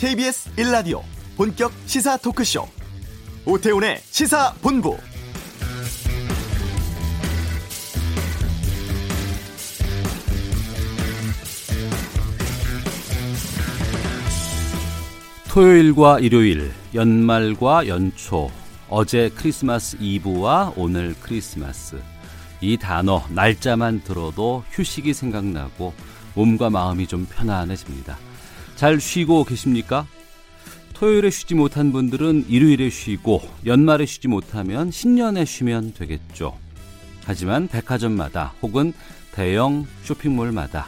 KBS 1라디오 본격 시사 토크쇼 오태훈의 시사본부 토요일과 일요일, 연말과 연초, 어제 크리스마스 이브와 오늘 크리스마스. 이 단어, 날짜만 들어도 휴식이 생각나고 몸과 마음이 좀 편안해집니다. 잘 쉬고 계십니까? 토요일에 쉬지 못한 분들은 일요일에 쉬고 연말에 쉬지 못하면 신년에 쉬면 되겠죠. 하지만 백화점마다 혹은 대형 쇼핑몰마다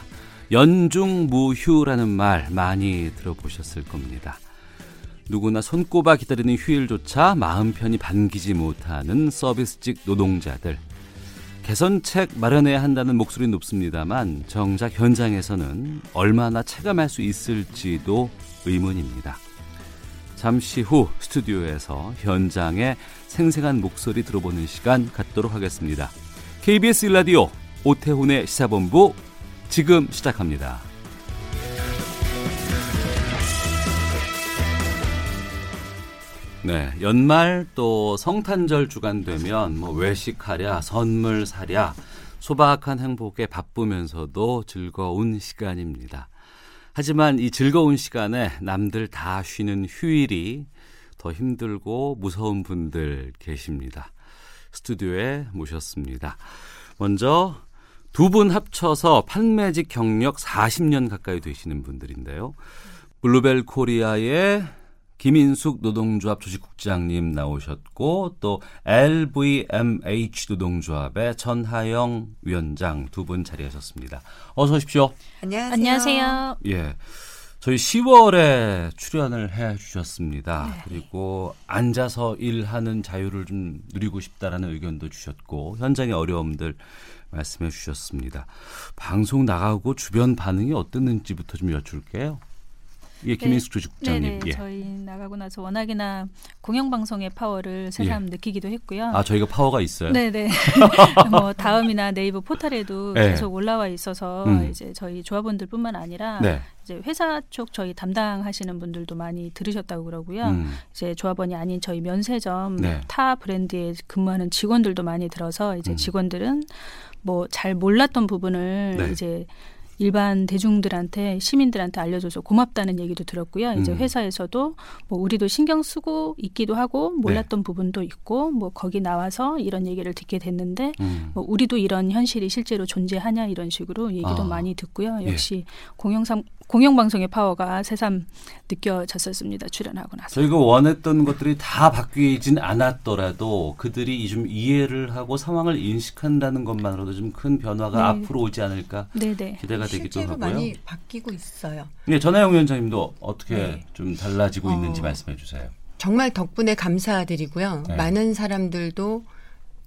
연중무휴라는 말 많이 들어보셨을 겁니다. 누구나 손꼽아 기다리는 휴일조차 마음 편히 반기지 못하는 서비스직 노동자들. 개선책 마련해야 한다는 목소리 높습니다만 정작 현장에서는 얼마나 체감할 수 있을지도 의문입니다. 잠시 후 스튜디오에서 현장의 생생한 목소리 들어보는 시간 갖도록 하겠습니다. KBS 일라디오 오태훈의 시사본부 지금 시작합니다. 네, 연말 또 성탄절 주간 되면 뭐 외식하랴, 선물 사랴, 소박한 행복에 바쁘면서도 즐거운 시간입니다. 하지만 이 즐거운 시간에 남들 다 쉬는 휴일이 더 힘들고 무서운 분들 계십니다. 스튜디오에 모셨습니다. 먼저 두 분 합쳐서 판매직 경력 40년 가까이 되시는 분들인데요. 블루벨 코리아의 김인숙 노동조합 조직국장님 나오셨고 또 LVMH 노동조합의 전하영 위원장 두 분 자리하셨습니다. 어서 오십시오. 안녕하세요. 안녕하세요. 예. 저희 10월에 출연을 해 주셨습니다. 네. 그리고 앉아서 일하는 자유를 좀 누리고 싶다라는 의견도 주셨고 현장의 어려움들 말씀해 주셨습니다. 방송 나가고 주변 반응이 어땠는지부터 좀 여쭐게요. 예, 김인숙 주식국장님. 네네. 예. 저희 나가고 나서 워낙이나 공영방송의 파워를 새삼 느끼기도 했고요. 아, 저희가 파워가 있어요. 네네. 뭐 다음이나 네이버 포털에도 네. 계속 올라와 있어서 음. 이제 저희 조합원들뿐만 아니라 네. 이제 회사 쪽 저희 담당하시는 분들도 많이 들으셨다고 그러고요. 음. 이제 조합원이 아닌 저희 면세점 네. 타 브랜드에 근무하는 직원들도 많이 들어서 이제 음. 직원들은 뭐 잘 몰랐던 부분을 네. 이제 일반 대중들한테 시민들한테 알려줘서 고맙다는 얘기도 들었고요. 이제 음. 회사에서도 뭐 우리도 신경 쓰고 있기도 하고 몰랐던 네. 부분도 있고 뭐 거기 나와서 이런 얘기를 듣게 됐는데 음. 뭐 우리도 이런 현실이 실제로 존재하냐 이런 식으로 얘기도 아. 많이 듣고요. 예. 역시 공영상 공영방송의 파워가 새삼 느껴졌었습니다. 출연하고 나서. 저희가 원했던 것들이 다 바뀌진 않았더라도 그들이 좀 이해를 하고 상황을 인식한다는 것만으로도 좀 큰 변화가 네. 앞으로 오지 않을까 네네. 기대가 되기도 실제로 하고요. 많이 바뀌고 있어요. 네, 전하영 위원장님도 어떻게 네. 좀 달라지고 어. 있는지 말씀해 주세요. 정말 덕분에 감사드리고요. 네. 많은 사람들도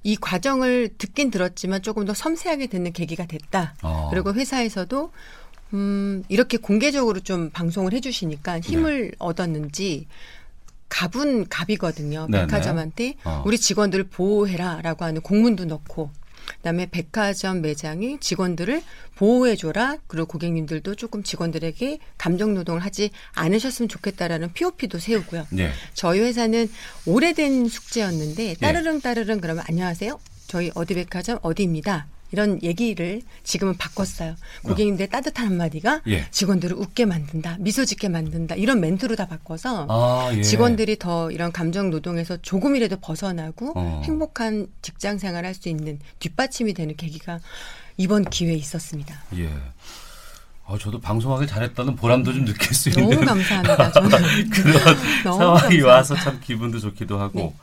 이 과정을 듣긴 들었지만 조금 더 섬세하게 듣는 계기가 됐다. 어. 그리고 회사에서도 음, 이렇게 공개적으로 좀 방송을 해주시니까 힘을 얻었는지 갑은 갑이거든요. 네네. 백화점한테 어. 우리 직원들을 보호해라라고 하는 공문도 넣고 그다음에 백화점 매장이 직원들을 보호해 줘라. 그리고 고객님들도 조금 직원들에게 감정 노동을 하지 않으셨으면 좋겠다라는 POP도 세우고요. 네. 저희 회사는 오래된 숙제였는데 예. 따르릉 따르릉 그러면 안녕하세요. 저희 어디 백화점 어디입니다. 이런 얘기를 지금은 바꿨어요. 고객님들의 따뜻한 한마디가 예. 직원들을 웃게 만든다, 미소 짓게 만든다 이런 멘트로 다 바꿔서 아, 예. 직원들이 더 이런 감정 노동에서 조금이라도 벗어나고 어. 행복한 직장 생활할 수 있는 뒷받침이 되는 계기가 이번 기회에 있었습니다. 예. 아, 저도 방송하기 잘했다는 보람도 좀 느낄 수 있는 너무 감사합니다. 저는 그런 너무 상황이 감사합니다. 와서 참 기분도 좋기도 하고 네.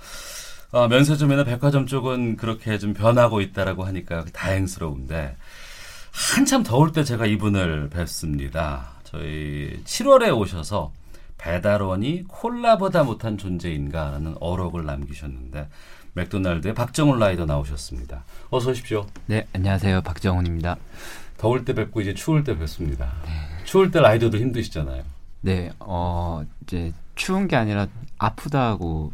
아, 면세점이나 백화점 쪽은 그렇게 좀 변하고 있다라고 하니까 다행스러운데 한참 더울 때 제가 이분을 뵙습니다. 저희 7월에 오셔서 배달원이 콜라보다 못한 존재인가라는 어록을 남기셨는데 맥도날드의 박정훈 라이더 나오셨습니다. 어서 오십시오. 네, 안녕하세요. 박정훈입니다. 더울 때 뵙고 이제 추울 때 뵙습니다. 추울 때 라이더도 힘드시잖아요. 네, 어, 이제 추운 게 아니라 아프다고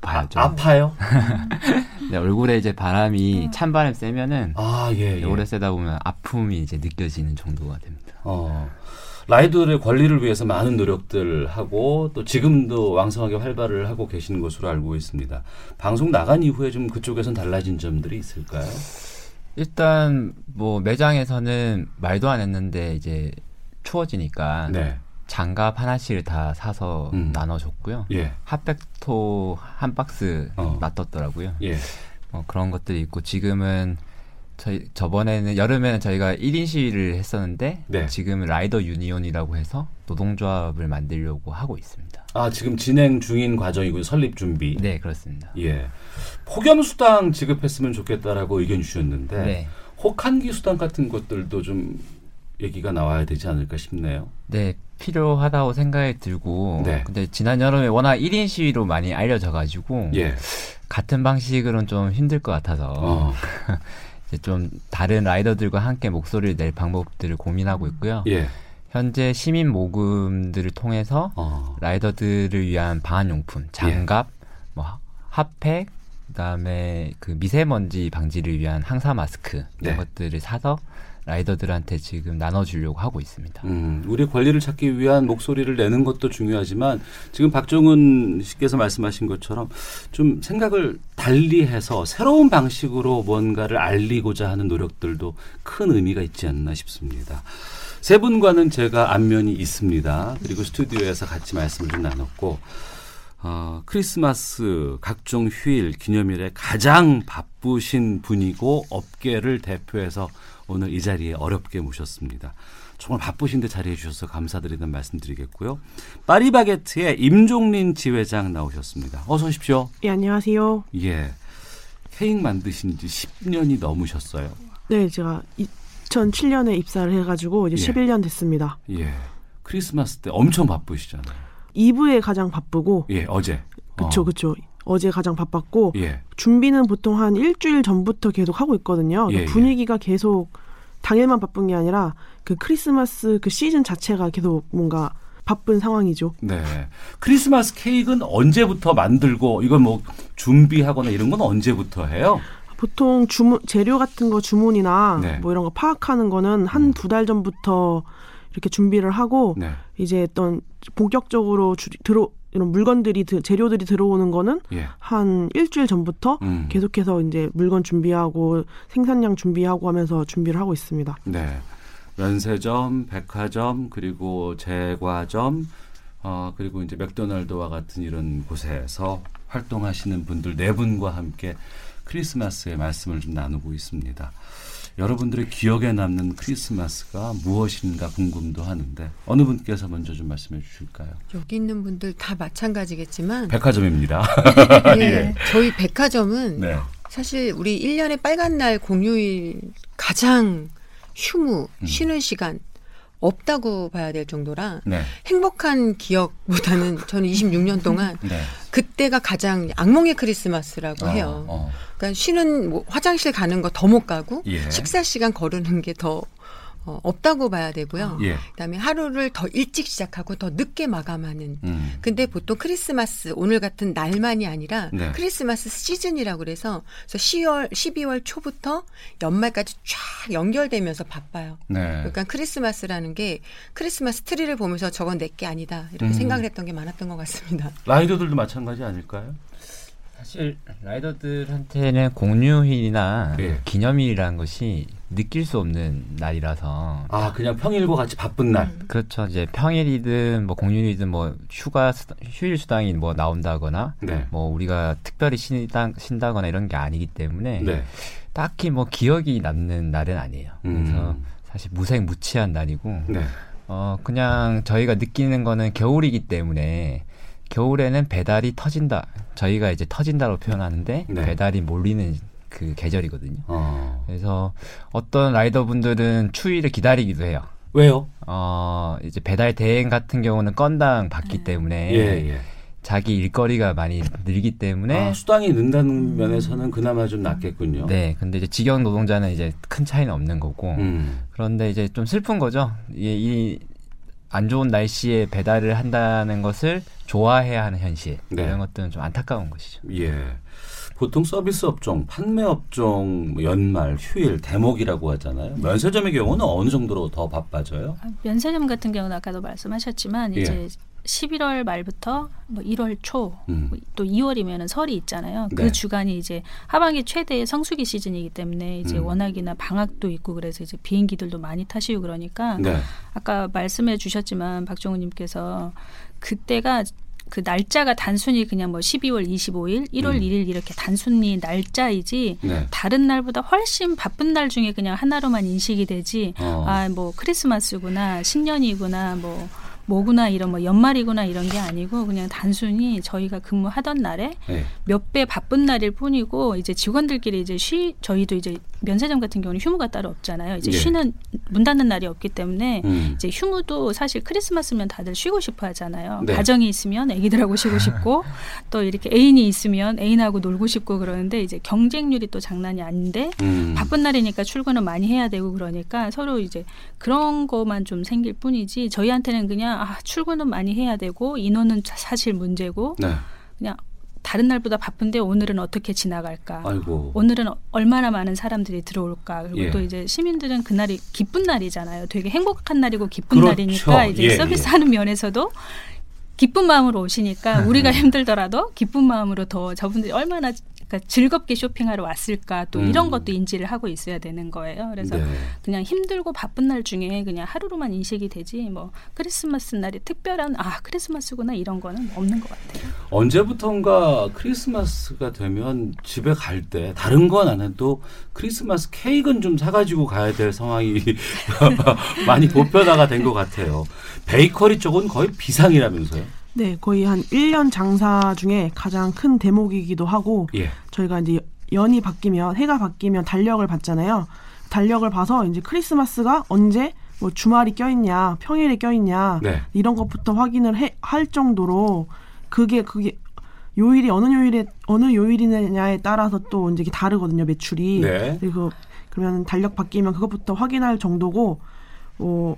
봐야죠. 아, 파요 네, 얼굴에 이제 바람이 찬바람 세면은 아, 예, 예. 오래 쐬다 보면 아픔이 이제 느껴지는 정도가 됩니다. 어. 라이더들의 권리를 위해서 많은 노력들 하고 또 지금도 왕성하게 활발을 하고 계시는 것으로 알고 있습니다. 방송 나간 이후에 좀 그쪽에선 달라진 점들이 있을까요? 일단 뭐 매장에서는 말도 안 했는데 이제 추워지니까 네. 장갑 하나씩을 다 사서 음. 나눠줬고요. 예. 핫팩토 한 박스 어. 놔뒀더라고요. 예. 뭐 그런 것들이 있고 지금은 저희 저번에는 여름에는 저희가 1인 시위를 했었는데 네. 지금 라이더 유니온이라고 해서 노동조합을 만들려고 하고 있습니다. 아, 지금 진행 중인 과정이고 설립 준비. 네, 그렇습니다. 예. 폭염 수당 지급했으면 좋겠다라고 의견 주셨는데 네. 혹한기 수당 같은 것들도 좀 얘기가 나와야 되지 않을까 싶네요. 네, 필요하다고 생각이 들고 네. 근데 지난 여름에 워낙 1인 시위로 많이 알려져 가지고 예. 같은 방식으로는 좀 힘들 것 같아서 어. 이제 좀 다른 라이더들과 함께 목소리를 낼 방법들을 고민하고 있고요. 예. 현재 시민 모금들을 통해서 어. 라이더들을 위한 방한용품, 장갑, 뭐 하- 핫팩, 그다음에 그 미세먼지 방지를 위한 항사 마스크 이런 네. 것들을 사서 라이더들한테 지금 나눠주려고 하고 있습니다. 음, 우리 권리를 찾기 위한 목소리를 내는 것도 중요하지만 지금 박정은 씨께서 말씀하신 것처럼 좀 생각을 달리해서 새로운 방식으로 뭔가를 알리고자 하는 노력들도 큰 의미가 있지 않나 싶습니다. 세 분과는 제가 안면이 있습니다. 그리고 스튜디오에서 같이 말씀을 좀 나눴고 어, 크리스마스 각종 휴일 기념일에 가장 바쁘신 분이고 업계를 대표해서 오늘 이 자리에 어렵게 모셨습니다. 정말 바쁘신데 자리해 주셔서 감사드리는 말씀드리겠고요. 파리바게트의 임종린 지회장 나오셨습니다. 어서 오십시오. 예, 안녕하세요. 예. 케이크 만드신 지 10년이 넘으셨어요. 네, 제가 2007년에 입사를 해가지고 이제 예. 11년 됐습니다. 예. 크리스마스 때 엄청 바쁘시잖아요. 2부에 가장 바쁘고, 예, 어제. 그쵸, 어. 그쵸. 어제 가장 바빴고, 예. 준비는 보통 한 일주일 전부터 계속 하고 있거든요. 예, 예. 분위기가 계속 당일만 바쁜 게 아니라 그 크리스마스 그 시즌 자체가 계속 뭔가 바쁜 상황이죠. 네. 크리스마스 케이크는 언제부터 만들고 이건 뭐 준비하거나 이런 건 언제부터 해요? 보통 주문 재료 같은 거 주문이나 네. 뭐 이런 거 파악하는 거는 한 두 달 전부터 이렇게 준비를 하고 네. 이제 어떤 본격적으로 주, 들어 이런 물건들이 드- 재료들이 들어오는 거는 예. 한 일주일 전부터 음. 계속해서 이제 물건 준비하고 생산량 준비하고 하면서 준비를 하고 있습니다. 네. 면세점, 백화점, 그리고 제과점, 어, 그리고 이제 맥도날드와 같은 이런 곳에서 활동하시는 분들 네 분과 함께 크리스마스의 말씀을 좀 나누고 있습니다. 여러분들의 기억에 남는 크리스마스가 무엇인가 궁금도 하는데 어느 분께서 먼저 좀 말씀해 주실까요? 여기 있는 분들 다 마찬가지겠지만 백화점입니다. 예, 저희 백화점은 네. 사실 우리 1년에 빨간 날 공휴일 가장 휴무 음. 쉬는 시간 없다고 봐야 될 정도라 네. 행복한 기억보다는 저는 26년 동안 네. 그때가 가장 악몽의 크리스마스라고 어, 해요. 어. 그러니까 쉬는 뭐 화장실 가는 거 더 못 가고 예. 식사 시간 거르는 게 더 어, 없다고 봐야 되고요. 예. 그다음에 하루를 더 일찍 시작하고 더 늦게 마감하는. 음. 근데 보통 크리스마스 오늘 같은 날만이 아니라 네. 크리스마스 시즌이라고 그래서 그래서 10월 12월 초부터 연말까지 쫙 연결되면서 바빠요. 네. 그러니까 크리스마스라는 게 크리스마스 트리를 보면서 저건 내게 아니다 이렇게 음. 생각을 했던 게 많았던 것 같습니다. 라이더들도 마찬가지 아닐까요? 사실 라이더들한테는 공휴일이나 예. 기념일이라는 것이 느낄 수 없는 날이라서 아, 그냥 평일과 같이 바쁜 날. 그렇죠. 이제 평일이든 뭐 공휴일이든 뭐 휴가 휴일 수당이 뭐 나온다거나 네. 뭐 우리가 특별히 쉰다, 쉰다거나 이런 게 아니기 때문에 네. 딱히 뭐 기억이 남는 날은 아니에요. 그래서 음. 사실 무색무취한 날이고 네. 어 그냥 저희가 느끼는 거는 겨울이기 때문에 겨울에는 배달이 터진다. 저희가 이제 터진다로 표현하는데 네. 배달이 몰리는 그 계절이거든요. 어. 그래서 어떤 라이더분들은 추위를 기다리기도 해요. 왜요? 어, 이제 배달 대행 같은 경우는 건당 받기 때문에 예, 예. 자기 일거리가 많이 늘기 때문에 아, 수당이 는다는 면에서는 그나마 좀 낫겠군요. 네, 근데 이제 직영 노동자는 이제 큰 차이는 없는 거고 음. 그런데 이제 좀 슬픈 거죠. 이안 좋은 날씨에 배달을 한다는 것을 좋아해야 하는 현실 네. 이런 것들은 좀 안타까운 것이죠. 예. 보통 서비스 업종, 판매 업종, 뭐 연말, 휴일, 대목이라고 하잖아요. 면세점의 경우는 어느 정도로 더 바빠져요? 아, 면세점 같은 경우는 아까도 말씀하셨지만 예. 이제 11월 말부터 뭐 1월 초, 음. 뭐또 2월이면은 설이 있잖아요. 그 네. 주간이 이제 하반기 최대의 성수기 시즌이기 때문에 이제 음. 워낙이나 방학도 있고 그래서 이제 비행기들도 많이 타시고 그러니까 네. 아까 말씀해 주셨지만 박정우님께서 그때가 그 날짜가 단순히 그냥 뭐 12월 25일, 1월 음. 1일 이렇게 단순히 날짜이지 네. 다른 날보다 훨씬 바쁜 날 중에 그냥 하나로만 인식이 되지 어. 아뭐 크리스마스구나 신년이구나 뭐 뭐구나 이런 뭐 연말이구나 이런 게 아니고 그냥 단순히 저희가 근무하던 날에 네. 몇배 바쁜 날일 뿐이고 이제 직원들끼리 이제 쉬 저희도 이제 면세점 같은 경우는 휴무가 따로 없잖아요. 이제 예. 쉬는 문 닫는 날이 없기 때문에 음. 이제 휴무도 사실 크리스마스면 다들 쉬고 싶어 하잖아요. 네. 가정이 있으면 애기들하고 쉬고 싶고 또 이렇게 애인이 있으면 애인하고 놀고 싶고 그러는데 이제 경쟁률이 또 장난이 아닌데 음. 바쁜 날이니까 출근은 많이 해야 되고 그러니까 서로 이제 그런 것만 좀 생길 뿐이지 저희한테는 그냥 아, 출근은 많이 해야 되고 인원은 사- 사실 문제고 네. 그냥 다른 날보다 바쁜데 오늘은 어떻게 지나갈까? 아이고. 오늘은 어- 얼마나 많은 사람들이 들어올까? 그리고 예. 또 이제 시민들은 그날이 기쁜 날이잖아요. 되게 행복한 날이고 기쁜 그렇죠. 날이니까 이제 예, 서비스하는 면에서도 기쁜 마음으로 오시니까 우리가 힘들더라도 기쁜 마음으로 더 저분들이 얼마나 그러니까 즐겁게 쇼핑하러 왔을까 또 음. 이런 것도 인지를 하고 있어야 되는 거예요. 그래서 네. 그냥 힘들고 바쁜 날 중에 그냥 하루로만 인식이 되지 뭐 크리스마스 날이 특별한 아 크리스마스구나 이런 거는 없는 것 같아요. 언제부턴가 크리스마스가 되면 집에 갈 때 다른 건 안 해도 크리스마스 케이크는 좀 사가지고 가야 될 상황이 많이 보편화가 된 것 같아요. 베이커리 쪽은 거의 비상이라면서요? 네, 거의 한 1년 장사 중에 가장 큰 대목이기도 하고 예. 저희가 이제 연이 바뀌면 해가 바뀌면 달력을 받잖아요. 달력을 봐서 이제 크리스마스가 언제 뭐 주말이 껴있냐, 평일에 껴있냐 네. 이런 것부터 확인을 해, 할 정도로 그게 그게 요일이 어느 요일에 어느 요일이냐에 따라서 또 이제 다르거든요 매출이. 네. 그리고 그러면 달력 바뀌면 그것부터 확인할 정도고 어.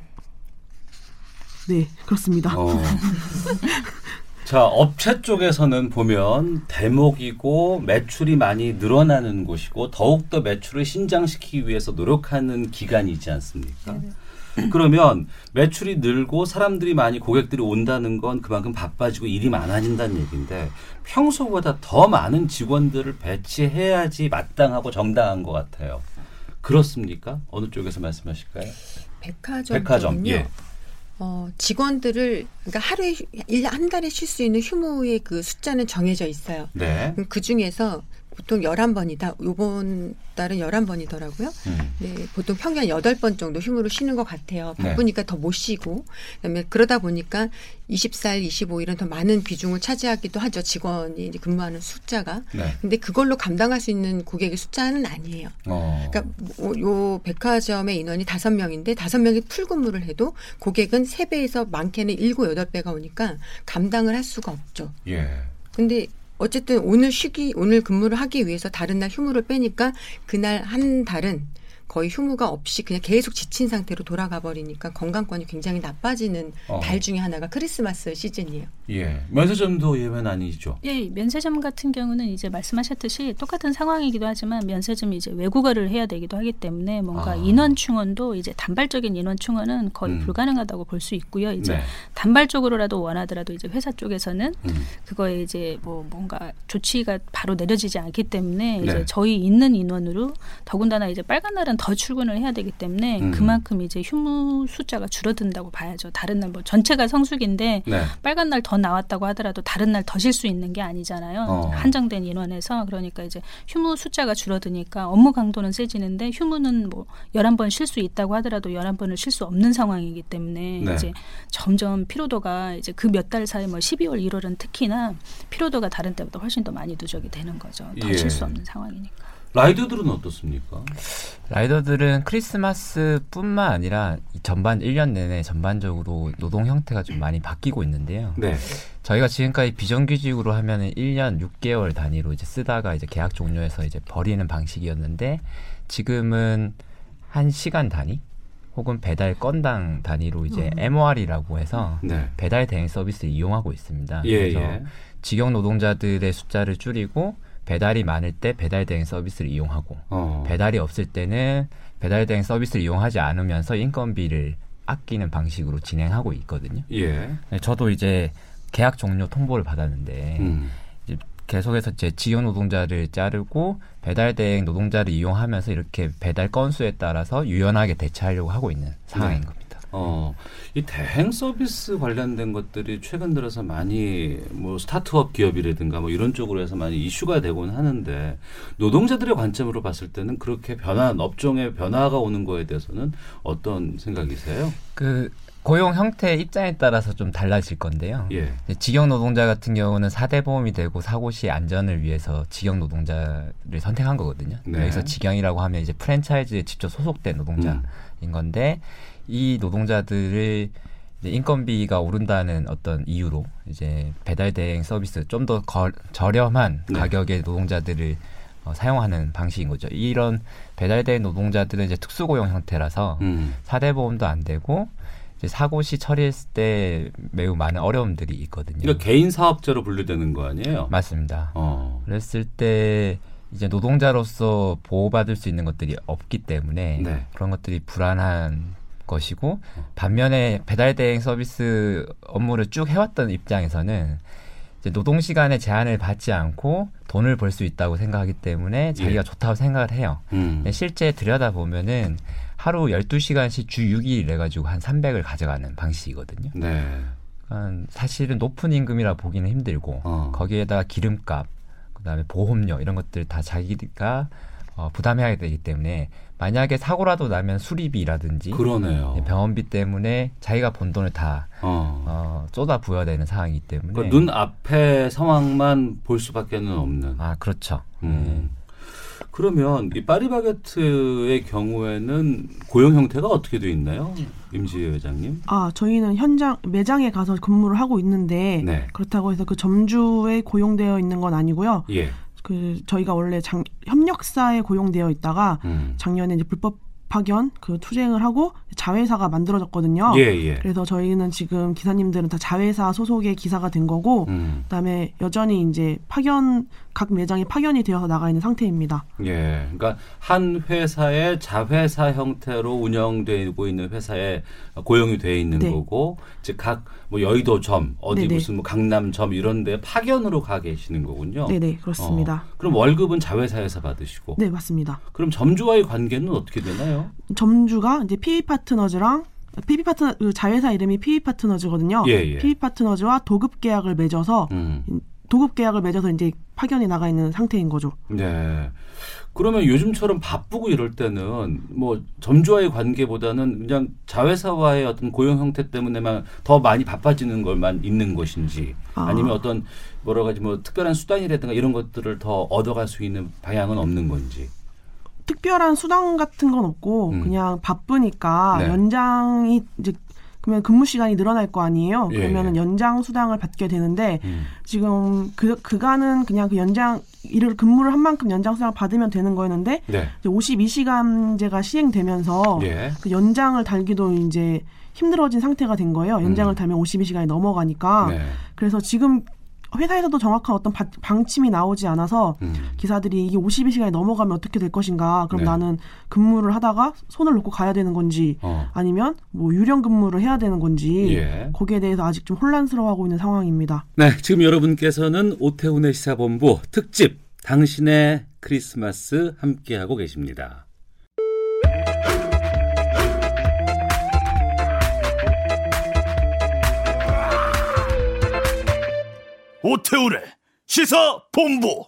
네 그렇습니다. 어. 자, 업체 쪽에서는 보면 대목이고 매출이 많이 늘어나는 곳이고 더욱더 매출을 신장시키기 위해서 노력하는 기간이지 않습니까? 그러면 매출이 늘고 사람들이 많이 고객들이 온다는 건 그만큼 바빠지고 일이 많아진다는 얘기인데 평소보다 더 많은 직원들을 배치해야지 마땅하고 정당한 것 같아요. 그렇습니까? 어느 쪽에서 말씀하실까요? 백화점 백화점. 예. 어, 직원들을 그러니까 하루에 휴- 일한 달에 쉴 수 있는 휴무의 그 숫자는 정해져 있어요. 네. 그 중에서 보통 11번이다. 요번 달은 11번이더라고요. 음. 네, 보통 평균 8번 정도 휴무를 쉬는 것 같아요. 네. 바쁘니까 더못 쉬고. 그다음에 그러다 보니까 24일, 25일은 더 많은 비중을 차지하기도 하죠. 직원이 근무하는 숫자가. 네. 근데 그걸로 감당할 수 있는 고객의 숫자는 아니에요. 어. 그러니까 뭐요 백화점의 인원이 다섯 명인데 다섯 명이 풀 근무를 해도 고객은 세 배에서 많게는 일곱 여덟 배가 오니까 감당을 할 수가 없죠. 예. 근데 어쨌든 오늘 쉬기 오늘 근무를 하기 위해서 다른 날 휴무를 빼니까 그날 한 달은 거의 휴무가 없이 그냥 계속 지친 상태로 돌아가 버리니까 건강권이 굉장히 나빠지는 어. 달 중에 하나가 크리스마스 시즌이에요. 예. 면세점도 예외는 아니죠. 예, 면세점 같은 경우는 이제 말씀하셨듯이 똑같은 상황이기도 하지만 면세점이 이제 외국어를 해야 되기도 하기 때문에 뭔가 아. 인원 충원도 이제 단발적인 인원 충원은 거의 음. 불가능하다고 볼 수 있고요. 이제 네. 단발적으로라도 원하더라도 이제 회사 쪽에서는 음. 그거에 이제 뭐 뭔가 조치가 바로 내려지지 않기 때문에 네. 이제 저희 있는 인원으로 더군다나 이제 빨간 날은 더 출근을 해야 되기 때문에 음. 그만큼 이제 휴무 숫자가 줄어든다고 봐야죠. 다른 날 뭐 전체가 성수기인데 네. 빨간 날 더 나왔다고 하더라도 다른 날 더 쉴 수 있는 게 아니잖아요. 어. 한정된 인원에서 그러니까 이제 휴무 숫자가 줄어드니까 업무 강도는 세지는데 휴무는 뭐 11번 쉴 수 있다고 하더라도 11번을 쉴 수 없는 상황이기 때문에 네. 이제 점점 피로도가 이제 그 몇 달 사이 뭐 12월 1월은 특히나 피로도가 다른 때보다 훨씬 더 많이 누적이 되는 거죠. 더 예. 쉴수 없는 상황이니까. 라이더들은 어떻습니까? 라이더들은 크리스마스뿐만 아니라 이 전반 1년 내내 전반적으로 노동 형태가 좀 많이 바뀌고 있는데요. 네. 저희가 지금까지 비정규직으로 하면은 1년 6개월 단위로 이제 쓰다가 이제 계약 종료해서 이제 버리는 방식이었는데 지금은 한 시간 단위 혹은 배달 건당 단위로 이제 MOR이라고 해서 네. 배달 대행 서비스를 이용하고 있습니다. 예, 그래서 예. 직영 노동자들의 숫자를 줄이고 배달이 많을 때 배달 대행 서비스를 이용하고 어. 배달이 없을 때는 배달 대행 서비스를 이용하지 않으면서 인건비를 아끼는 방식으로 진행하고 있거든요. 예. 네, 저도 이제 계약 종료 통보를 받았는데 음. 계속해서 제 직영 노동자를 자르고 배달 대행 노동자를 이용하면서 이렇게 배달 건수에 따라서 유연하게 대처하려고 하고 있는 상황인 네. 겁니다. 어, 이 대행 서비스 관련된 것들이 최근 들어서 많이 뭐 스타트업 기업이라든가 뭐 이런 쪽으로 해서 많이 이슈가 되곤 하는데 노동자들의 관점으로 봤을 때는 그렇게 변화, 업종의 변화가 오는 거에 대해서는 어떤 생각이세요? 그 고용 형태 입장에 따라서 좀 달라질 건데요. 예. 직영 노동자 같은 경우는 사대 보험이 되고 사고 시 안전을 위해서 직영 노동자를 선택한 거거든요. 네. 여기서 직영이라고 하면 이제 프랜차이즈에 직접 소속된 노동자인 건데 이 노동자들을 이제 인건비가 오른다는 어떤 이유로 이제 배달 대행 서비스 좀 더 저렴한 네. 가격의 노동자들을 어, 사용하는 방식인 거죠. 이런 배달 대행 노동자들은 이제 특수 고용 형태라서 음. 사대 보험도 안 되고 이제 사고 시 처리했을 때 매우 많은 어려움들이 있거든요. 그러니까 개인 사업자로 분류되는 거 아니에요? 맞습니다. 어. 그랬을 때 이제 노동자로서 보호받을 수 있는 것들이 없기 때문에 네. 그런 것들이 불안한 것이고 반면에 배달 대행 서비스 업무를 쭉 해왔던 입장에서는 이제 노동 시간에 제한을 받지 않고 돈을 벌 수 있다고 생각하기 때문에 자기가 예. 좋다고 생각을 해요. 음. 실제 들여다 보면은 하루 12시간씩 주 6일 해 가지고 한 300을 가져가는 방식이거든요. 네. 그러니까 사실은 높은 임금이라 보기는 힘들고 어. 거기에다가 기름값, 그다음에 보험료 이런 것들 다 자기가 어, 부담해야 되기 때문에 만약에 사고라도 나면 수리비라든지 그러네요. 병원비 때문에 자기가 번 돈을 다 어. 어, 쏟아 부어야 되는 상황이기 때문에 그러니까 눈 앞에 상황만 볼 수밖에는 없는. 아 그렇죠. 음. 그러면 이 파리바게트의 경우에는 고용 형태가 어떻게 돼 있나요, 임지혜 회장님? 아, 저희는 현장 매장에 가서 근무를 하고 있는데 네. 그렇다고 해서 그 점주에 고용되어 있는 건 아니고요. 예. 그 저희가 원래 장, 협력사에 고용되어 있다가 음. 작년에 이제 불법 파견 그 투쟁을 하고 자회사가 만들어졌거든요. 예, 예. 그래서 저희는 지금 기사님들은 다 자회사 소속의 기사가 된 거고 음. 그다음에 여전히 이제 파견 각 매장이 파견이 되어서 나가 있는 상태입니다. 예. 그러니까 한 회사의 자회사 형태로 운영되고 있는 회사에 고용이 돼 있는 네. 거고, 즉 각 뭐 여의도점, 어디 네네. 무슨 뭐 강남점 이런데 파견으로 가 계시는 거군요. 네 네 그렇습니다. 어, 그럼 월급은 자회사에서 받으시고, 네 맞습니다. 그럼 점주와의 관계는 어떻게 되나요? 점주가 이제 PB 파트 너즈랑 PB 파트너 그 자회사 이름이 PB 파트너즈거든요. 예, 예. PB 파트너즈와 도급 계약을 맺어서 음. 도급 계약을 맺어서 이제 파견이 나가 있는 상태인 거죠. 네. 그러면 요즘처럼 바쁘고 이럴 때는 뭐 점주와의 관계보다는 그냥 자회사와의 어떤 고용 형태 때문에만 더 많이 바빠지는 걸만 있는 것인지 아. 아니면 어떤 여러 가지 뭐 특별한 수단이라든가 이런 것들을 더 얻어갈 수 있는 방향은 없는 건지. 특별한 수당 같은 건 없고 음. 그냥 바쁘니까 네. 연장이 이제 그러면 근무 시간이 늘어날 거 아니에요. 예, 그러면은 예. 연장 수당을 받게 되는데 음. 지금 그 그간은 그냥 그 연장 일을 근무를 한 만큼 연장 수당을 받으면 되는 거였는데 네. 이제 52시간제가 시행되면서 예. 그 연장을 달기도 이제 힘들어진 상태가 된 거예요. 연장을 음. 달면 52시간이 넘어가니까. 네. 그래서 지금 회사에서도 정확한 어떤 바- 방침이 나오지 않아서 음. 기사들이 이게 52시간이 넘어가면 어떻게 될 것인가. 그럼 네. 나는 근무를 하다가 손을 놓고 가야 되는 건지 어. 아니면 뭐 유령 근무를 해야 되는 건지 예. 거기에 대해서 아직 좀 혼란스러워하고 있는 상황입니다. 네, 지금 여러분께서는 오태훈의 시사본부 특집 당신의 크리스마스 함께하고 계십니다. 오태우래 시사 본부.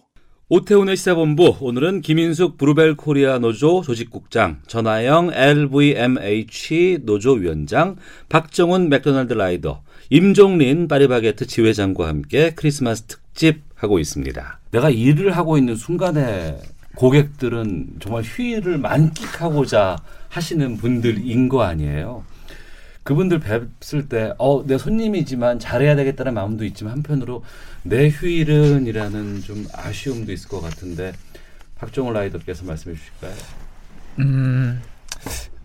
오태훈의 시사본부 오늘은 김인숙 브루벨 코리아 노조 조직국장, 전하영 LVMH 노조 위원장, 박정훈 맥도날드 라이더, 임종린 파리바게트 지회장과 함께 크리스마스 특집 하고 있습니다. 내가 일을 하고 있는 순간에 고객들은 정말 휴일을 만끽하고자 하시는 분들인 거 아니에요. 그분들 뵙을 때, 어, 내 손님이지만 잘해야 되겠다는 마음도 있지만 한편으로 내 휴일은 이라는 좀 아쉬움도 있을 것 같은데, 박정호 라이더께서 말씀해 주실까요? 음,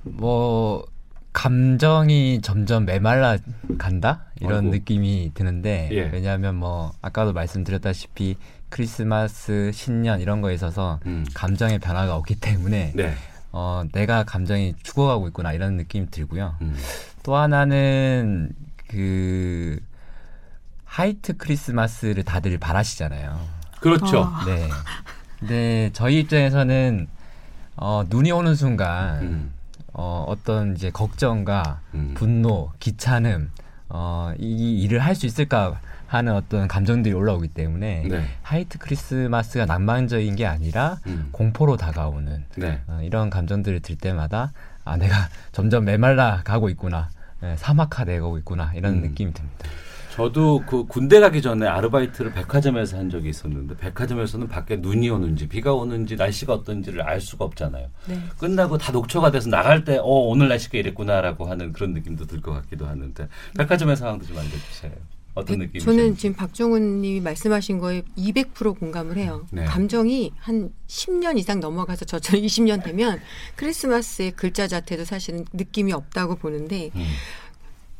뭐 감정이 점점 메말라 간다 이런 아이고. 느낌이 드는데 예. 왜냐하면 뭐 아까도 말씀드렸다시피 크리스마스, 신년 이런 거에 있어서 음. 감정의 변화가 없기 때문에 네. 어, 내가 감정이 죽어가고 있구나 이런 느낌이 들고요. 음. 또 하나는 그 하이트 크리스마스를 다들 바라시잖아요. 그렇죠. 아. 네. 근데 저희 입장에서는 어, 눈이 오는 순간 음. 어, 어떤 이제 걱정과 음. 분노, 귀찮음, 어, 이 일을 할 수 있을까 하는 어떤 감정들이 올라오기 때문에 네. 하이트 크리스마스가 낭만적인 게 아니라 음. 공포로 다가오는 네. 어, 이런 감정들을 들 때마다 아 내가 점점 메말라 가고 있구나, 예, 사막화 되고 있구나 이런 음. 느낌이 듭니다. 저도 그 군대 가기 전에 아르바이트를 백화점에서 한 적이 있었는데 백화점에서는 밖에 눈이 오는지 비가 오는지 날씨가 어떤지를 알 수가 없잖아요. 네. 끝나고 다 녹초가 돼서 나갈 때 어, 오늘 날씨가 이랬구나라고 하는 그런 느낌도 들 것 같기도 하는데 백화점의 상황도 좀 알려주세요. 어떤 백- 느낌이세요? 저는 지금 박정훈 님이 말씀하신 거에 200% 공감을 해요. 네. 감정이 한 10년 이상 넘어가서 저처럼 20년 되면 크리스마스의 글자 자체도 사실은 느낌이 없다고 보는데 음.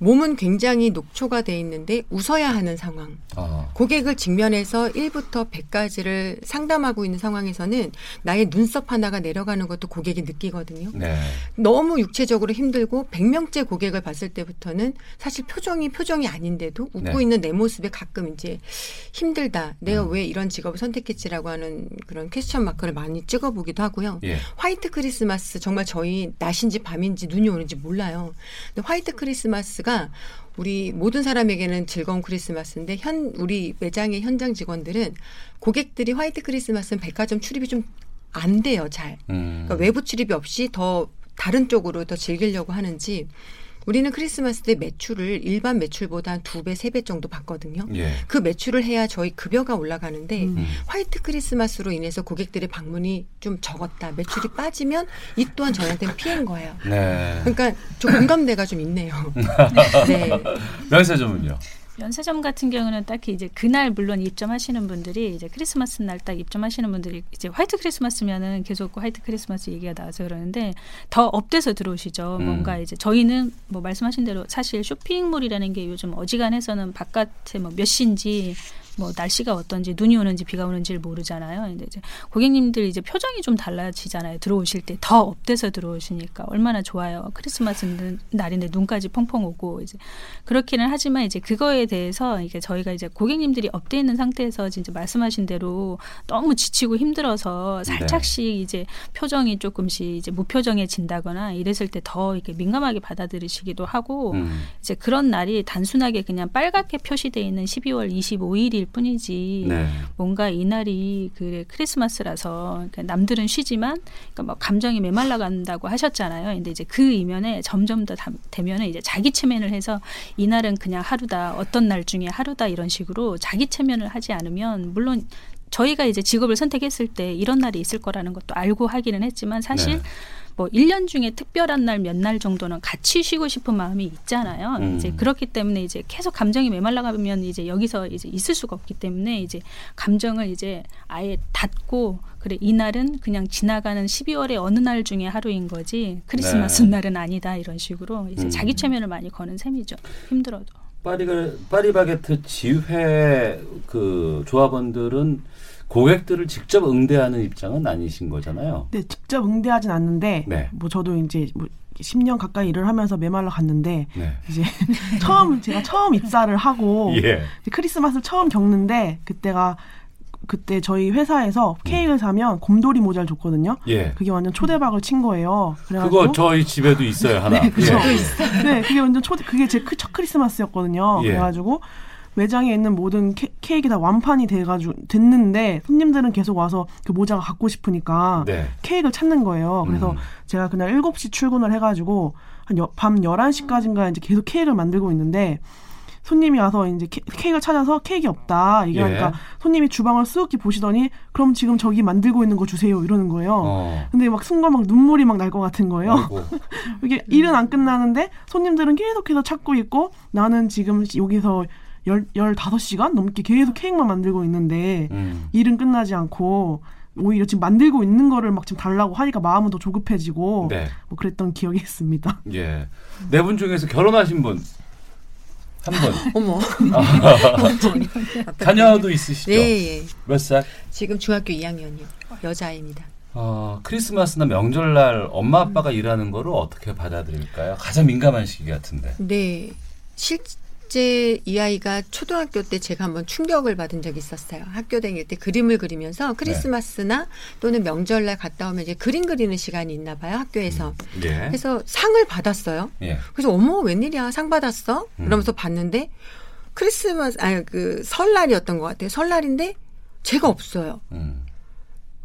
몸은 굉장히 녹초가 돼 있는데 웃어야 하는 상황. 어. 고객을 직면해서 1부터 100까지를 상담하고 있는 상황에서는 나의 눈썹 하나가 내려가는 것도 고객이 느끼거든요. 네. 너무 육체적으로 힘들고 100명째 고객을 봤을 때부터는 사실 표정이 표정이 아닌데도 웃고 네. 있는 내 모습에 가끔 이제 힘들다. 내가 음. 왜 이런 직업을 선택했지라고 하는 그런 퀘스천 마크를 많이 찍어 보기도 하고요. 예. 화이트 크리스마스 정말 저희 낮인지 밤인지 눈이 오는지 몰라요. 근데 화이트 크리스마스가 우리 모든 사람에게는 즐거운 크리스마스인데 현 우리 매장의 현장 직원들은 고객들이 화이트 크리스마스는 백화점 출입이 좀 안 돼요, 잘. 음. 그러니까 외부 출입이 없이 더 다른 쪽으로 더 즐기려고 하는지 우리는 크리스마스 때 매출을 일반 매출보다 한 두 배, 세 배 정도 받거든요. 예. 그 매출을 해야 저희 급여가 올라가는데 음. 화이트 크리스마스로 인해서 고객들의 방문이 좀 적었다. 매출이 빠지면 이 또한 저희한테는 피해인 거예요. 네. 그러니까 좀 공감대가 좀 있네요. 네. 면세점은요. 면세점 같은 경우는 딱히 이제 그날 물론 입점하시는 분들이 이제 크리스마스 날 딱 입점하시는 분들이 이제 화이트 크리스마스면은 계속 그 화이트 크리스마스 얘기가 나와서 그러는데 더 up돼서 들어오시죠. 음. 뭔가 이제 저희는 뭐 말씀하신 대로 사실 쇼핑몰이라는 게 요즘 어지간해서는 바깥에 뭐 몇 시인지 뭐 날씨가 어떤지 눈이 오는지 비가 오는지를 모르잖아요. 근데 이제 고객님들 이제 표정이 좀 달라지잖아요. 들어오실 때 더 up돼서 들어오시니까 얼마나 좋아요. 크리스마스 날인데 눈까지 펑펑 오고 이제 그렇기는 하지만 이제 그거에 대해서 이게 저희가 이제 고객님들이 up돼 있는 상태에서 진짜 말씀하신 대로 너무 지치고 힘들어서 살짝씩 이제 표정이 조금씩 이제 무표정해진다거나 이랬을 때 더 이렇게 민감하게 받아들이시기도 하고 음. 이제 그런 날이 단순하게 그냥 빨갛게 표시되어 있는 12월 25일일 뿐이지 네. 뭔가 이 날이 그 크리스마스라서 그러니까 남들은 쉬지만 그러니까 뭐 감정이 메말라 간다고 하셨잖아요. 근데 이제 그 이면에 점점 더 담- 되면은 이제 자기 체면을 해서 이 날은 그냥 하루다 어떤 날 중에 하루다 이런 식으로 자기 체면을 하지 않으면 물론 저희가 이제 직업을 선택했을 때 이런 날이 있을 거라는 것도 알고 하기는 했지만 사실 네. 뭐 1년 중에 특별한 날 몇 날 정도는 같이 쉬고 싶은 마음이 있잖아요. 음. 이제 그렇기 때문에 이제 계속 감정이 메말라 가면 이제 여기서 이제 있을 수가 없기 때문에 이제 감정을 이제 아예 닫고 그래 이날은 그냥 지나가는 12월의 어느 날 중에 하루인 거지 크리스마스 네. 날은 아니다 이런 식으로 이제 음. 자기 체면을 많이 거는 셈이죠. 힘들어도. 파리가 파리바게트 지회 그 조합원들은 고객들을 직접 응대하는 입장은 아니신 거잖아요. 네, 직접 응대하진 않는데 네. 뭐 저도 이제 뭐 10년 가까이 일을 하면서 메말라 갔는데 네. 이제 처음 제가 처음 입사를 하고 예. 크리스마스를 처음 겪는데 그때가 그때 저희 회사에서 케이크를 사면 곰돌이 모자를 줬거든요. 예. 그게 완전 초대박을 친 거예요. 그래가지고 그거 저희 집에도 있어요 하나. 네, 그죠. 예. 네, 그게 완전 초대 그게 제 첫 크리스마스였거든요. 예. 그래가지고 매장에 있는 모든 케, 케이크 다 완판이 돼가지고 됐는데 손님들은 계속 와서 그 모자가 갖고 싶으니까 네. 케이크를 찾는 거예요. 그래서 음. 제가 그날 7시 출근을 해가지고 한밤 11시까지인가 이제 계속 케이크를 만들고 있는데 손님이 와서 이제 케, 케이크를 찾아서 케이크 없다 얘기하니까 예. 손님이 주방을 쓱 보시더니 그럼 지금 저기 만들고 있는 거 주세요 이러는 거예요. 어. 근데 막 순간 막 눈물이 막 날 것 같은 거예요. 이게 일은 안 끝나는데 손님들은 계속해서 찾고 있고 나는 지금 여기서 열, 15시간 넘게 계속 케이크만 만들고 있는데 음. 일은 끝나지 않고 오히려 지금 만들고 있는 거를 막 지금 달라고 하니까 마음은 더 조급해지고 네. 뭐 그랬던 기억이 있습니다. 예. 네 분 중에서 결혼하신 분한 분. 어머. 자녀도 있으시죠? 네, 예. 몇 살? 지금 중학교 2학년이요. 여자아이입니다. 어, 크리스마스나 명절날 엄마 아빠가 일하는 거를 어떻게 받아들일까요? 가장 민감한 시기 같은데. 네. 실 제 이 아이가 초등학교 때 제가 한번 충격을 받은 적이 있었어요. 학교 다닐 때 그림을 그리면서 크리스마스나 또는 명절날 갔다 오면 이제 그림 그리는 시간이 있나 봐요. 학교에서. 예. 그래서 상을 받았어요. 예. 그래서 어머 웬일이야 상 받았어? 음. 그러면서 봤는데 크리스마스 아니 그 설날이었던 것 같아요. 설날인데 제가 없어요. 음.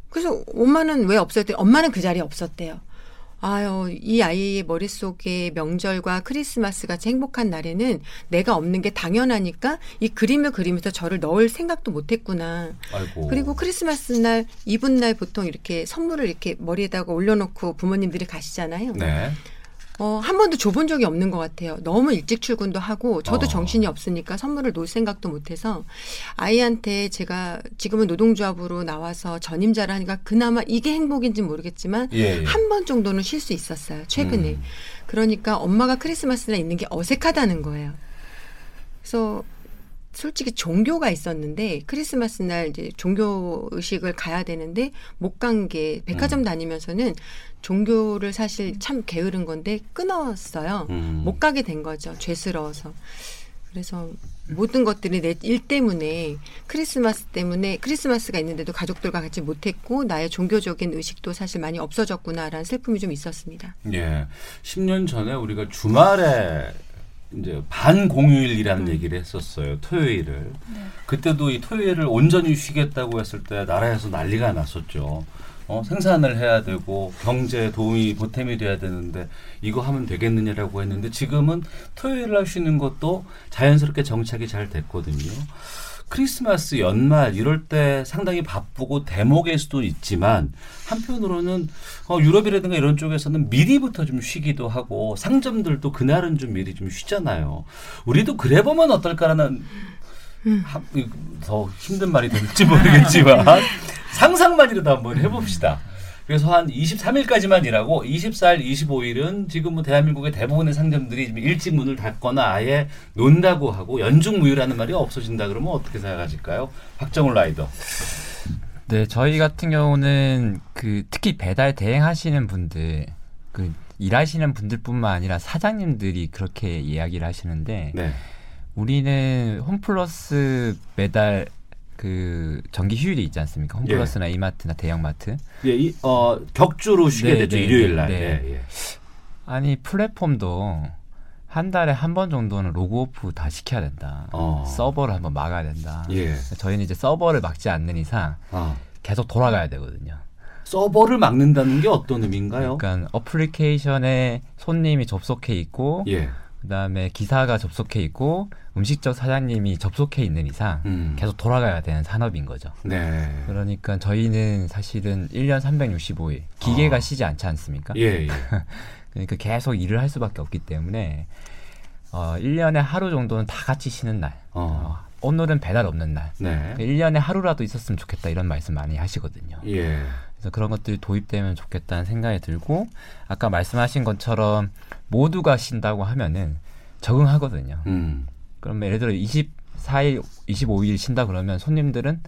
그래서 엄마는 왜 없었대? 엄마는 그 자리에 없었대요. 아유, 이 아이의 머릿속에 명절과 크리스마스 같이 행복한 날에는 내가 없는 게 당연하니까 이 그림을 그리면서 저를 넣을 생각도 못 했구나. 아이고. 그리고 크리스마스 날, 이분 날 보통 이렇게 선물을 이렇게 머리에다가 올려놓고 부모님들이 가시잖아요. 네. 어, 한 번도 줘본 적이 없는 것 같아요. 너무 일찍 출근도 하고 저도 어. 정신이 없으니까 선물을 놓을 생각도 못해서 아이한테 제가 지금은 노동조합으로 나와서 전임자를 하니까 그나마 이게 행복인지 모르겠지만 예, 예. 한번 정도는 쉴 수 있었어요. 최근에. 음. 그러니까 엄마가 크리스마스날 있는 게 어색하다는 거예요. 그래서 솔직히 종교가 있었는데 크리스마스 날 이제 종교 의식을 가야 되는데 못 간 게 백화점 음. 다니면서는 종교를 사실 참 게으른 건데 끊었어요. 음. 못 가게 된 거죠. 죄스러워서. 그래서 모든 것들이 내 일 때문에 크리스마스 때문에 크리스마스가 있는데도 가족들과 같이 못했고 나의 종교적인 의식도 사실 많이 없어졌구나라는 슬픔이 좀 있었습니다. 예. 10년 전에 우리가 주말에 이제 반공휴일이라는 얘기를 했었어요. 토요일을. 그때도 이 토요일을 온전히 쉬겠다고 했을 때 나라에서 난리가 났었죠. 어, 생산을 해야 되고 경제 도움이 보탬이 돼야 되는데 이거 하면 되겠느냐라고 했는데 지금은 토요일 날 쉬는 것도 자연스럽게 정착이 잘 됐거든요. 크리스마스 연말 이럴 때 상당히 바쁘고 대목일 수도 있지만 한편으로는 어, 유럽이라든가 이런 쪽에서는 미리부터 좀 쉬기도 하고 상점들도 그날은 좀 미리 좀 쉬잖아요. 우리도 그래 보면 어떨까라는 하- 이- 더 힘든 말이 될지 모르겠지만 상상만이라도 한번 해봅시다. 그래서 한 23일까지만 일하고 24일, 25일은 지금 뭐 대한민국의 대부분의 상점들이 일찍 문을 닫거나 아예 논다고 하고 연중무휴라는 말이 없어진다 그러면 어떻게 생각하실까요? 박정훈 라이더. 네, 저희 같은 경우는 그 특히 배달 대행하시는 분들, 그 일하시는 분들뿐만 아니라 사장님들이 그렇게 이야기를 하시는데 네. 우리는 홈플러스 매달 그 정기 휴일이 있지 않습니까? 홈플러스나 이마트나 대형마트. 예, 이, 어, 격주로 쉬게 네, 되죠 네, 일요일 날. 네, 네. 예, 예. 아니 플랫폼도 한 달에 한 번 정도는 로그오프 다 시켜야 된다. 어. 서버를 한번 막아야 된다. 예. 저희는 이제 서버를 막지 않는 이상 아, 계속 돌아가야 되거든요. 서버를 막는다는 게 어떤 의미인가요? 그러니까 어플리케이션에 손님이 접속해 있고 예. 그다음에 기사가 접속해 있고 음식점 사장님이 접속해 있는 이상 음. 계속 돌아가야 되는 산업인 거죠. 네. 그러니까 저희는 사실은 1년 365일 기계가 아. 쉬지 않지 않습니까? 예, 예. 그러니까 계속 일을 할 수밖에 없기 때문에 어, 1년에 하루 정도는 다 같이 쉬는 날. 어. 어, 오늘은 배달 없는 날. 네. 1년에 하루라도 있었으면 좋겠다 이런 말씀 많이 하시거든요. 예. 그런 것들이 도입되면 좋겠다는 생각이 들고 아까 말씀하신 것처럼 모두가 쉰다고 하면은 적응하거든요. 음. 그러면 예를 들어 24일, 25일 쉰다 그러면 손님들은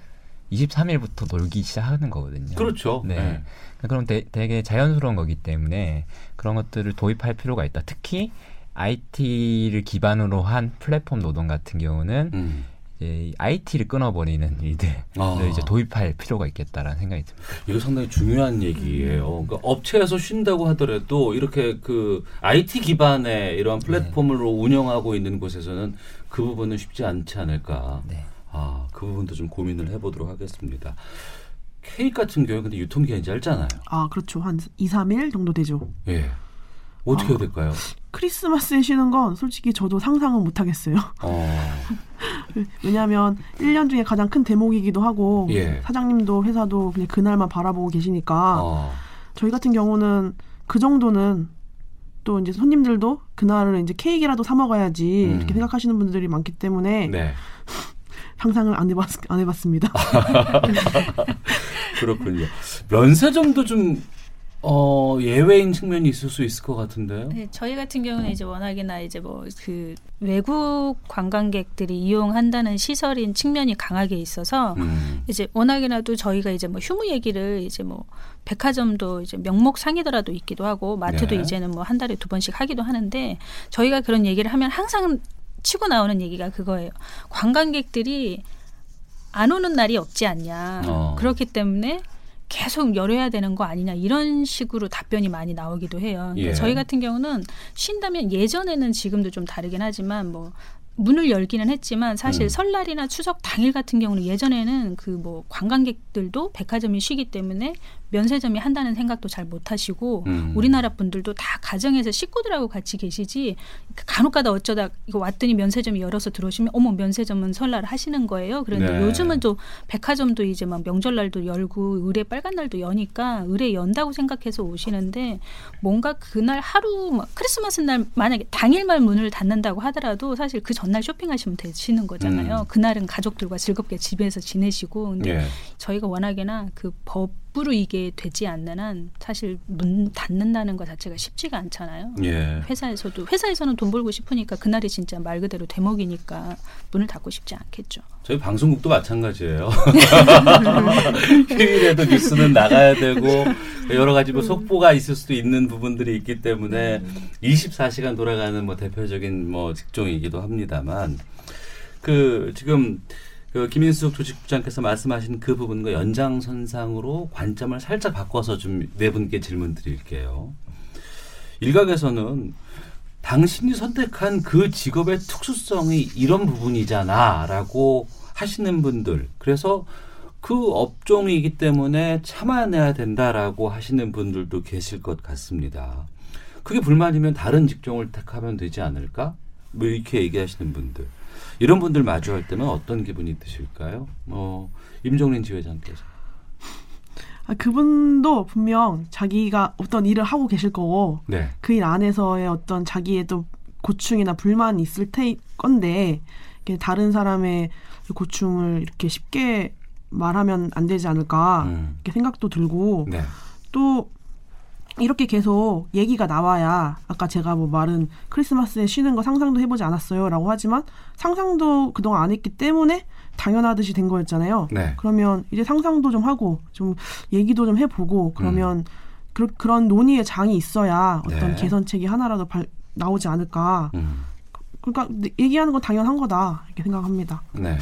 23일부터 놀기 시작하는 거거든요. 그렇죠. 네. 네. 그럼 되, 되게 자연스러운 거기 때문에 그런 것들을 도입할 필요가 있다. 특히 IT를 기반으로 한 플랫폼 노동 같은 경우는 음. 이제 IT를 끊어버리는 일들을 아. 이제 도입할 필요가 있겠다라는 생각이 듭니다. 이거 상당히 중요한 얘기예요. 그러니까 업체에서 쉰다고 하더라도 이렇게 그 IT 기반의 이러한 플랫폼으로 운영하고 있는 곳에서는 그 부분은 쉽지 않지 않을까. 네. 아, 그 부분도 좀 고민을 해보도록 하겠습니다. 케이크 같은 경우에 근데 유통기한이 짧잖아요. 아, 그렇죠. 한 2, 3일 정도 되죠. 예. 어떻게 해야 될까요? 크리스마스에 쉬는 건 솔직히 저도 상상은 못 하겠어요. 어, 왜냐하면 1년 중에 가장 큰 대목이기도 하고 예. 사장님도 회사도 그냥 그날만 바라보고 계시니까 어, 저희 같은 경우는 그 정도는 또 이제 손님들도 그날을 이제 케이크라도 사 먹어야지 음. 이렇게 생각하시는 분들이 많기 때문에 네. 상상을 안 해봤 안 해봤습니다. 그렇군요. 면세점도 좀 어, 예외인 측면이 있을 수 있을 것 같은데요. 네, 저희 같은 경우는 이제 워낙에나 이제 뭐 그 외국 관광객들이 이용한다는 시설인 측면이 강하게 있어서 음. 이제 워낙에나도 저희가 이제 뭐 휴무 얘기를 이제 뭐 백화점도 이제 명목 상이더라도 있기도 하고 마트도 네. 이제는 뭐 한 달에 두 번씩 하기도 하는데 저희가 그런 얘기를 하면 항상 치고 나오는 얘기가 그거예요. 관광객들이 안 오는 날이 없지 않냐. 어. 그렇기 때문에 계속 열어야 되는 거 아니냐 이런 식으로 답변이 많이 나오기도 해요. 그러니까 예. 저희 같은 경우는 쉰다면 예전에는 지금도 좀 다르긴 하지만 뭐 문을 열기는 했지만 사실 음. 설날이나 추석 당일 같은 경우는 예전에는 그 뭐 관광객들도 백화점이 쉬기 때문에 면세점이 한다는 생각도 잘 못 하시고 음. 우리나라 분들도 다 가정에서 식구들하고 같이 계시지 간혹가다 어쩌다 이거 왔더니 면세점이 열어서 들어오시면 어머 면세점은 설날 하시는 거예요. 그런데 네. 요즘은 또 백화점도 이제 막 명절날도 열고 의뢰 빨간 날도 여니까 의뢰 연다고 생각해서 오시는데 뭔가 그날 하루 막 크리스마스 날 만약에 당일만 문을 닫는다고 하더라도 사실 그 전날 쇼핑하시면 되시는 거잖아요. 음. 그날은 가족들과 즐겁게 집에서 지내시고 근데 예. 저희가 워낙에나 그법 으로 이게 되지 않는 한 사실 문 닫는다는 것 자체가 쉽지가 않잖아요. 예. 회사에서도 회사에서는 돈 벌고 싶으니까 그날이 진짜 말 그대로 대목이니까 문을 닫고 싶지 않겠죠. 저희 방송국도 마찬가지예요. 휴일에도 뉴스는 나가야 되고 여러 가지 뭐 속보가 있을 수도 있는 부분들이 있기 때문에 24시간 돌아가는 뭐 대표적인 뭐 직종이기도 합니다만 그 지금 그 김인숙 조직부장께서 말씀하신 그 부분과 연장선상으로 관점을 살짝 바꿔서 좀 네 분께 질문 드릴게요. 일각에서는 당신이 선택한 그 직업의 특수성이 이런 부분이잖아라고 하시는 분들 그래서 그 업종이기 때문에 참아내야 된다라고 하시는 분들도 계실 것 같습니다. 그게 불만이면 다른 직종을 택하면 되지 않을까? 뭐 이렇게 얘기하시는 분들 이런 분들 마주할 때는 어떤 기분이 드실까요? 뭐 임종린 지회장께서 아, 그분도 분명 자기가 어떤 일을 하고 계실 거고 네, 그일 안에서의 어떤 자기의 또 고충이나 불만이 있을 테 건데 다른 사람의 고충을 이렇게 쉽게 말하면 안 되지 않을까 음. 이렇게 생각도 들고 네, 또 이렇게 계속 얘기가 나와야 아까 제가 뭐 말은 크리스마스에 쉬는 거 상상도 해보지 않았어요라고 하지만 상상도 그동안 안 했기 때문에 당연하듯이 된 거였잖아요. 네. 그러면 이제 상상도 좀 하고 좀 얘기도 좀 해보고 그러면 그, 그런 논의의 장이 있어야 어떤 네. 개선책이 하나라도 발, 나오지 않을까. 음, 그러니까 얘기하는 건 당연한 거다 이렇게 생각합니다. 네.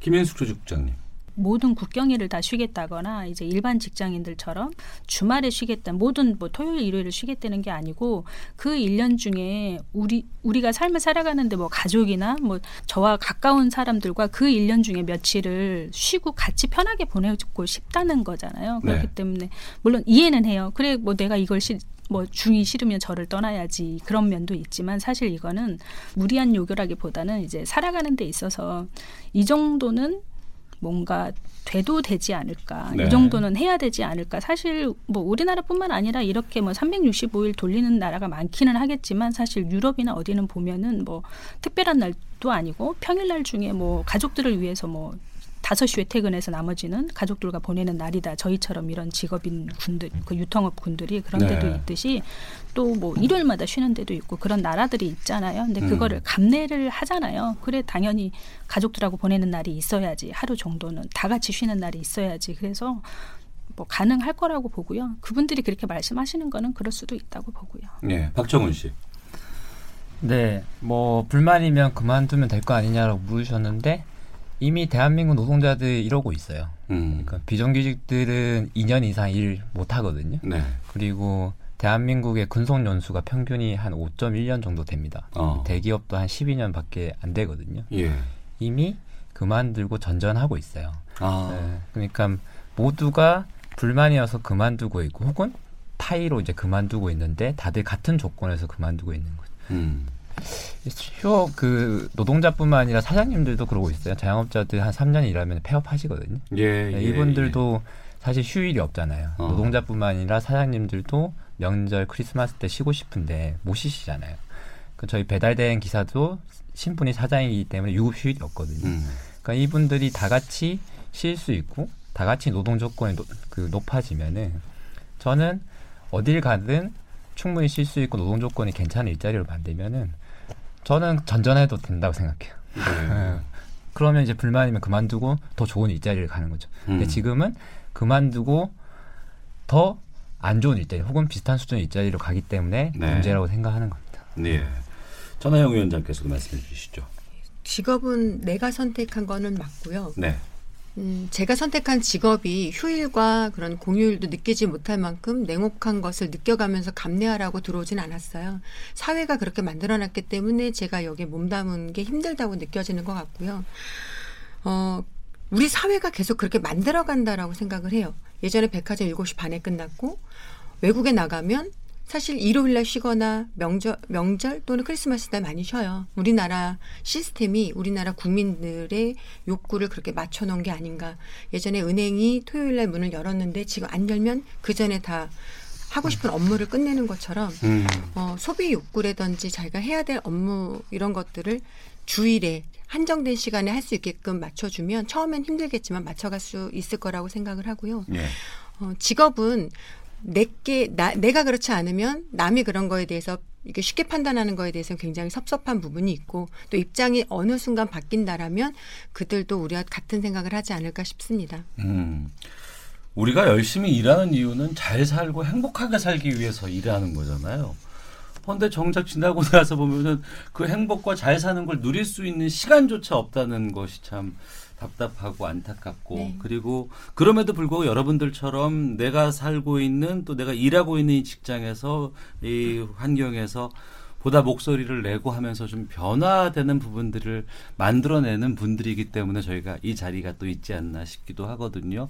김인숙 조직부장님. 모든 국경일을 다 쉬겠다거나 이제 일반 직장인들처럼 주말에 쉬겠다 모든 뭐 토요일 일요일을 쉬겠다는 게 아니고 그 일 년 중에 우리 우리가 삶을 살아가는데 뭐 가족이나 뭐 저와 가까운 사람들과 그 일 년 중에 며칠을 쉬고 같이 편하게 보내고 싶다는 거잖아요. 그렇기 네. 때문에 물론 이해는 해요. 그래 뭐 내가 이걸 시, 뭐 중이 싫으면 저를 떠나야지 그런 면도 있지만 사실 이거는 무리한 요구라기보다는 이제 살아가는 데 있어서 이 정도는 뭔가 돼도 되지 않을까 네. 이 정도는 해야 되지 않을까 사실 뭐 우리나라뿐만 아니라 이렇게 뭐 365일 돌리는 나라가 많기는 하겠지만 사실 유럽이나 어디는 보면은 뭐 특별한 날도 아니고 평일날 중에 뭐 가족들을 위해서 뭐 다섯 시에 퇴근해서 나머지는 가족들과 보내는 날이다. 저희처럼 이런 직업인 군들, 그 유통업 군들이 그런 데도 네. 있듯이 또 뭐 일요일마다 쉬는 데도 있고 그런 나라들이 있잖아요. 근데 음. 그거를 감내를 하잖아요. 그래 당연히 가족들하고 보내는 날이 있어야지. 하루 정도는 다 같이 쉬는 날이 있어야지. 그래서 뭐 가능할 거라고 보고요. 그분들이 그렇게 말씀하시는 거는 그럴 수도 있다고 보고요. 네, 박정훈 씨. 네, 뭐 불만이면 그만두면 될 거 아니냐라고 물으셨는데 이미 대한민국 노동자들이 이러고 있어요. 음. 그러니까 비정규직들은 2년 이상 일 못 하거든요. 네. 그리고 대한민국의 근속 연수가 평균이 한 5.1년 정도 됩니다. 어. 대기업도 한 12년밖에 안 되거든요. 예. 이미 그만두고 전전하고 있어요. 아. 네, 그러니까 모두가 불만이어서 그만두고 있고 혹은 타이로 이제 그만두고 있는데 다들 같은 조건에서 그만두고 있는 거죠. 음. 휴업 그 노동자뿐만 아니라 사장님들도 그러고 있어요. 자영업자들 한 3년 일하면 폐업하시거든요. 예, 네, 예, 이분들도 사실 휴일이 없잖아요. 어. 노동자뿐만 아니라 사장님들도 명절 크리스마스 때 쉬고 싶은데 못 쉬시잖아요. 그 저희 배달된 기사도 신분이 사장이기 때문에 유급 휴일이 없거든요. 음. 그러니까 이분들이 다 같이 쉴 수 있고 다 같이 노동 조건이 노, 그 높아지면은 저는 어딜 가든 충분히 쉴 수 있고 노동 조건이 괜찮은 일자리를 만들면은 저는 전전해도 된다고 생각해요. 예. 그러면 이제 불만이면 그만두고 더 좋은 일자리를 가는 거죠. 근데 음. 지금은 그만두고 더 안 좋은 일자리 혹은 비슷한 수준의 일자리로 가기 때문에 네. 문제라고 생각하는 겁니다. 네. 전하영 위원장께서도 말씀해 주시죠. 직업은 내가 선택한 거는 맞고요. 네. 음, 제가 선택한 직업이 휴일과 그런 공휴일도 느끼지 못할 만큼 냉혹한 것을 느껴가면서 감내하라고 들어오진 않았어요. 사회가 그렇게 만들어놨기 때문에 제가 여기에 몸담은 게 힘들다고 느껴지는 것 같고요. 어, 우리 사회가 계속 그렇게 만들어간다라고 생각을 해요. 예전에 백화점 7시 반에 끝났고 외국에 나가면 사실 일요일 날 쉬거나 명절, 명절 또는 크리스마스 날 많이 쉬어요. 우리나라 시스템이 우리나라 국민들의 욕구를 그렇게 맞춰놓은 게 아닌가. 예전에 은행이 토요일 날 문을 열었는데 지금 안 열면 그 전에 다 하고 싶은 업무를 끝내는 것처럼 음. 어, 소비 욕구라든지 자기가 해야 될 업무 이런 것들을 주일에 한정된 시간에 할 수 있게끔 맞춰주면 처음엔 힘들겠지만 맞춰갈 수 있을 거라고 생각을 하고요. 예. 어, 직업은 내게 나, 내가 그렇지 않으면 남이 그런 거에 대해서 이게 쉽게 판단하는 거에 대해서는 굉장히 섭섭한 부분이 있고 또 입장이 어느 순간 바뀐다라면 그들도 우리와 같은 생각을 하지 않을까 싶습니다. 음. 우리가 열심히 일하는 이유는 잘 살고 행복하게 살기 위해서 일하는 거잖아요. 그런데 정작 지나고 나서 보면은 그 행복과 잘 사는 걸 누릴 수 있는 시간조차 없다는 것이 참 답답하고 안타깝고 네. 그리고 그럼에도 불구하고 여러분들처럼 내가 살고 있는 또 내가 일하고 있는 이 직장에서 이 환경에서 보다 목소리를 내고 하면서 좀 변화되는 부분들을 만들어내는 분들이기 때문에 저희가 이 자리가 또 있지 않나 싶기도 하거든요.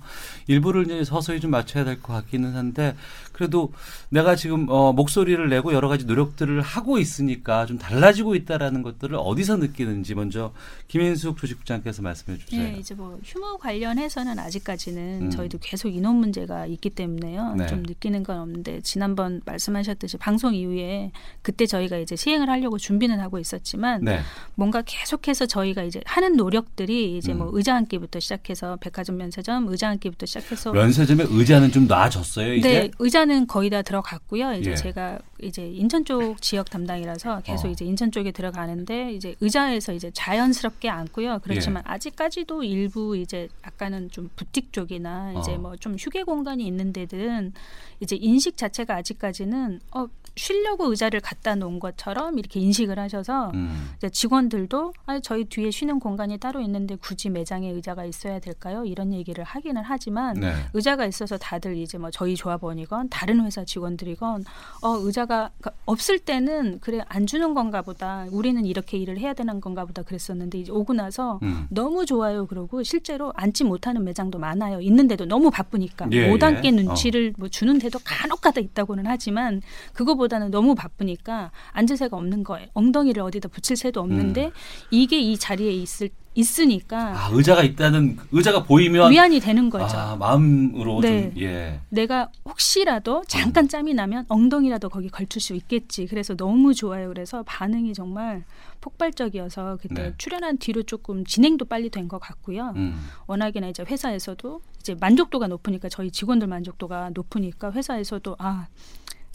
일부를 이제 서서히 좀 맞춰야 될 것 같기는 한데 그래도 내가 지금 어, 목소리를 내고 여러 가지 노력들을 하고 있으니까 좀 달라지고 있다라는 것들을 어디서 느끼는지 먼저 김인숙 조직부장께서 말씀해 주세요. 네, 이제 뭐 휴무 관련해서는 아직까지는 음. 저희도 계속 인원 문제가 있기 때문에요. 네. 좀 느끼는 건 없는데 지난번 말씀하셨듯이 방송 이후에 그때 저희가 이제 시행을 하려고 준비는 하고 있었지만 네. 뭔가 계속해서 저희가 이제 하는 노력들이 이제 뭐 음. 의자 앉기부터 시작해서 백화점 면세점 의자 앉기부터 시작해서 면세점의 의자는 좀 나아졌어요 이제. 네, 의자는 거의 다 들어갔고요. 이제 예. 제가 이제 인천 쪽 지역 담당이라서 계속 어. 이제 인천 쪽에 들어가는데 이제 의자에서 이제 자연스럽게 앉고요. 그렇지만 예. 아직까지도 일부 이제 약간은 좀 부틱 쪽이나 이제 어. 뭐좀 휴게 공간이 있는 데들은 이제 인식 자체가 아직까지는 어 쉬려고 의자를 갖다 놓은 것처럼 이렇게 인식을 하셔서 음. 이제 직원들도 아, 저희 뒤에 쉬는 공간이 따로 있는데 굳이 매장에 의자가 있어야 될까요? 이런 얘기를 하기는 하지만 네. 의자가 있어서 다들 이제 뭐 저희 조합원이건 다른 회사 직원들이건 어 의자가 그러니까 없을 때는 그래 안 주는 건가 보다 우리는 이렇게 일을 해야 되는 건가 보다 그랬었는데 이제 오고 나서 음. 너무 좋아요 그러고 실제로 앉지 못하는 매장도 많아요 있는데도 너무 바쁘니까 예, 못 앉게 예. 눈치를 뭐 주는 데도 간혹가다 있다고는 하지만 그거보다는 너무 바쁘니까 앉을 새가 없는 거예요 엉덩이를 어디다 붙일 새도 없는데 음. 이게 이 자리에 있을 있으니까 아 의자가 있다는 의자가 보이면 위안이 되는 거죠. 아 마음으로 네. 좀 예. 내가 혹시라도 잠깐 짬이 나면 엉덩이라도 거기 걸칠 수 있겠지. 그래서 너무 좋아요. 그래서 반응이 정말 폭발적이어서 그때 네. 출연한 뒤로 조금 진행도 빨리 된 것 같고요. 음. 워낙이나 이제 회사에서도 이제 만족도가 높으니까 저희 직원들 만족도가 높으니까 회사에서도 아.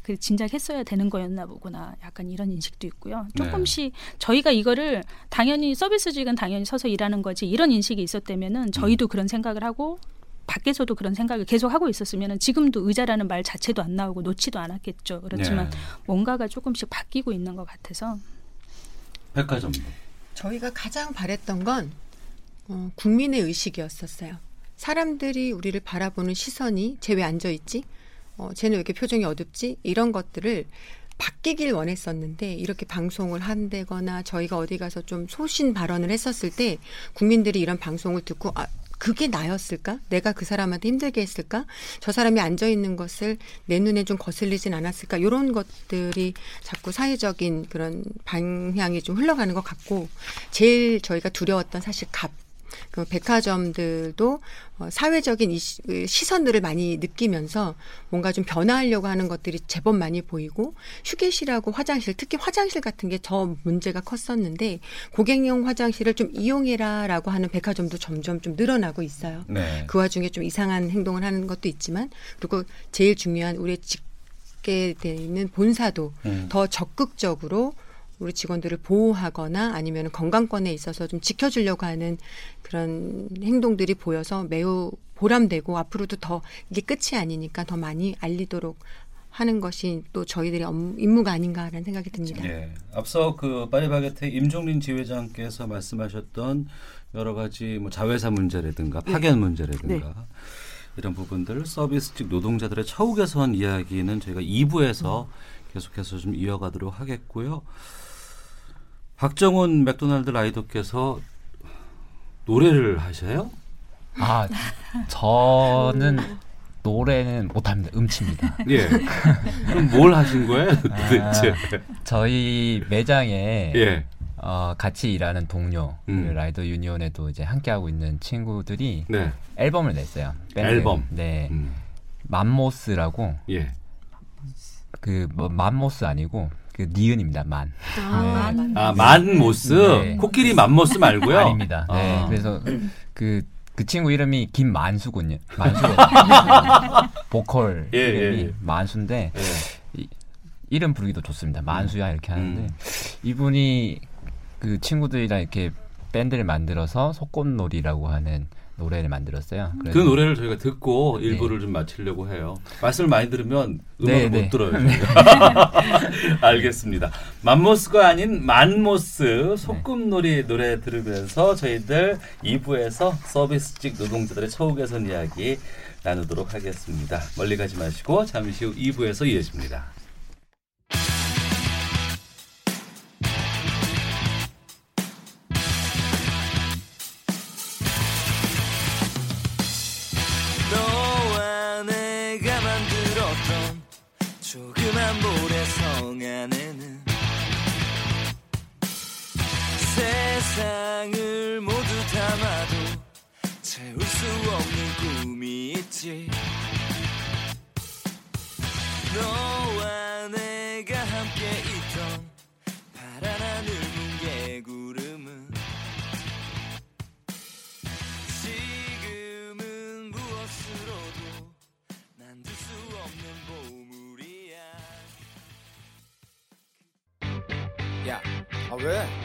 그 진작 했어야 되는 거였나 보구나. 약간 이런 인식도 있고요. 네. 조금씩 저희가 이거를 당연히 서비스직은 당연히 서서 일하는 거지 이런 인식이 있었다면은 저희도 그런 생각을 하고 밖에서도 그런 생각을 계속 하고 있었으면은 지금도 의자라는 말 자체도 안 나오고 놓지도 않았겠죠. 그렇지만 네. 뭔가가 조금씩 바뀌고 있는 것 같아서 백화점. 저희가 가장 바랬던 건 어, 국민의 의식이었었어요. 사람들이 우리를 바라보는 시선이 쟤 왜 앉아 있지? 어, 쟤는 왜 이렇게 표정이 어둡지? 이런 것들을 바뀌길 원했었는데 이렇게 방송을 한다거나 저희가 어디 가서 좀 소신 발언을 했었을 때 국민들이 이런 방송을 듣고 아 그게 나였을까? 내가 그 사람한테 힘들게 했을까? 저 사람이 앉아 있는 것을 내 눈에 좀 거슬리진 않았을까? 이런 것들이 자꾸 사회적인 그런 방향이 좀 흘러가는 것 같고 제일 저희가 두려웠던 사실 값. 그 백화점들도 어, 사회적인 이 시, 그 시선들을 많이 느끼면서 뭔가 좀 변화하려고 하는 것들이 제법 많이 보이고 휴게실하고 화장실 특히 화장실 같은 게더 문제가 컸었는데 고객용 화장실을 좀 이용해라라고 하는 백화점도 점점 좀 늘어나고 있어요. 네. 그 와중에 좀 이상한 행동을 하는 것도 있지만 그리고 제일 중요한 우리 직 있는 본사도 음. 더 적극적으로 우리 직원들을 보호하거나 아니면 건강권에 있어서 좀 지켜주려고 하는 그런 행동들이 보여서 매우 보람되고 앞으로도 더 이게 끝이 아니니까 더 많이 알리도록 하는 것이 또 저희들의 업무, 임무가 아닌가라는 생각이 듭니다. 예. 앞서 그 파리바게트 임종린 지회장께서 말씀하셨던 여러 가지 뭐 자회사 문제라든가 파견 문제라든가 이런 부분들 서비스직 노동자들의 처우 개선 이야기는 저희가 2부에서 계속해서 좀 이어가도록 하겠고요. 박정훈 맥도날드 라이더께서 노래를 하셔요? 아 저는 노래는 못합니다. 음치입니다. 예. 그럼 뭘 하신 거예요, 도대체? 저희 매장에 예. 어, 같이 일하는 동료 음. 그 라이더 유니온에도 이제 함께 하고 있는 친구들이 네. 앨범을 냈어요. 밴드. 앨범. 네. 음. 맘모스라고 예. 그 뭐, 맘모스 아니고 그 니은입니다. 만. 아, 네. 아, 만 모스? 네. 코끼리 만 모스 말고요? 아닙니다. 네. 아. 그래서 그, 그 친구 이름이 김만수군요. 만수거든요. 보컬 예, 이름이 예, 예. 만수인데 예. 이, 이름 부르기도 좋습니다. 만수야 이렇게 하는데 음. 이분이 그 친구들이랑 이렇게 밴드를 만들어서 속꽃놀이라고 하는 노래를 만들었어요. 그 노래를 저희가 듣고 네. 일부를 좀 마치려고 해요. 말씀을 많이 들으면 음악을 네, 못 네. 들어요. 알겠습니다. 맘모스가 아닌 만모스 소꿉놀이 노래 들으면서 저희들 2부에서 서비스직 노동자들의 처우 개선 이야기 나누도록 하겠습니다. 멀리 가지 마시고 잠시 후 2부에서 이어집니다. 세상을 모두 담아도 채울 수 없는 꿈이 있지 너와 내가 함께 있던 파란 하늘 뭉게 구름은 지금은 무엇으로도 만들 수 없는 보물이야 야, 아 왜?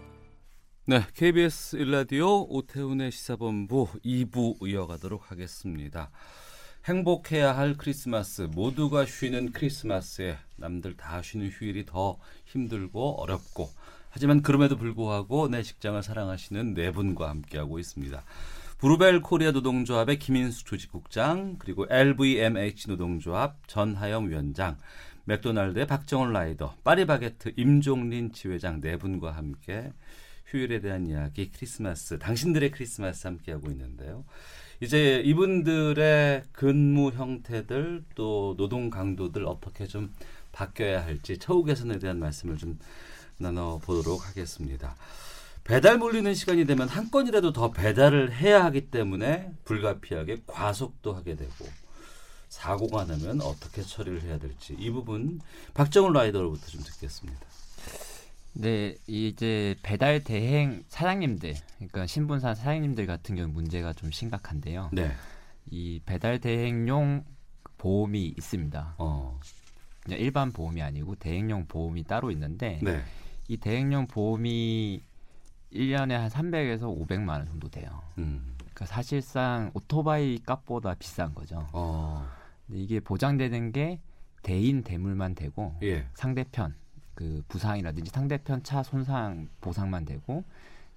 네, KBS 일라디오 오태훈의 시사본부 2부 이어가도록 하겠습니다. 행복해야 할 크리스마스, 모두가 쉬는 크리스마스에 남들 다 쉬는 휴일이 더 힘들고 어렵고 하지만 그럼에도 불구하고 내 직장을 사랑하시는 네 분과 함께하고 있습니다. 브루벨 코리아 노동조합의 김인숙 조직국장, 그리고 LVMH 노동조합 전하영 위원장, 맥도날드의 박정원 라이더, 파리바게트 임종린 지회장 네 분과 함께 휴일에 대한 이야기, 크리스마스, 당신들의 크리스마스 함께하고 있는데요. 이제 이분들의 근무 형태들 또 노동 강도들 어떻게 좀 바뀌어야 할지 처우 개선에 대한 말씀을 좀 나눠보도록 하겠습니다. 배달 몰리는 시간이 되면 한 건이라도 더 배달을 해야 하기 때문에 불가피하게 과속도 하게 되고 사고가 나면 어떻게 처리를 해야 될지 이 부분 박정훈 라이더로부터 좀 듣겠습니다. 네, 이제 배달 대행 사장님들, 그러니까 신분사 사장님들 같은 경우 문제가 좀 심각한데요. 네. 이 배달 대행용 보험이 있습니다. 어. 일반 보험이 아니고 대행용 보험이 따로 있는데 네. 이 대행용 보험이 1년에 한 300에서 500만 원 정도 돼요. 음. 그러니까 사실상 오토바이 값보다 비싼 거죠. 어. 이게 보장되는 게 대인 대물만 되고 예. 상대편 그 부상이라든지 상대편 차 손상 보상만 되고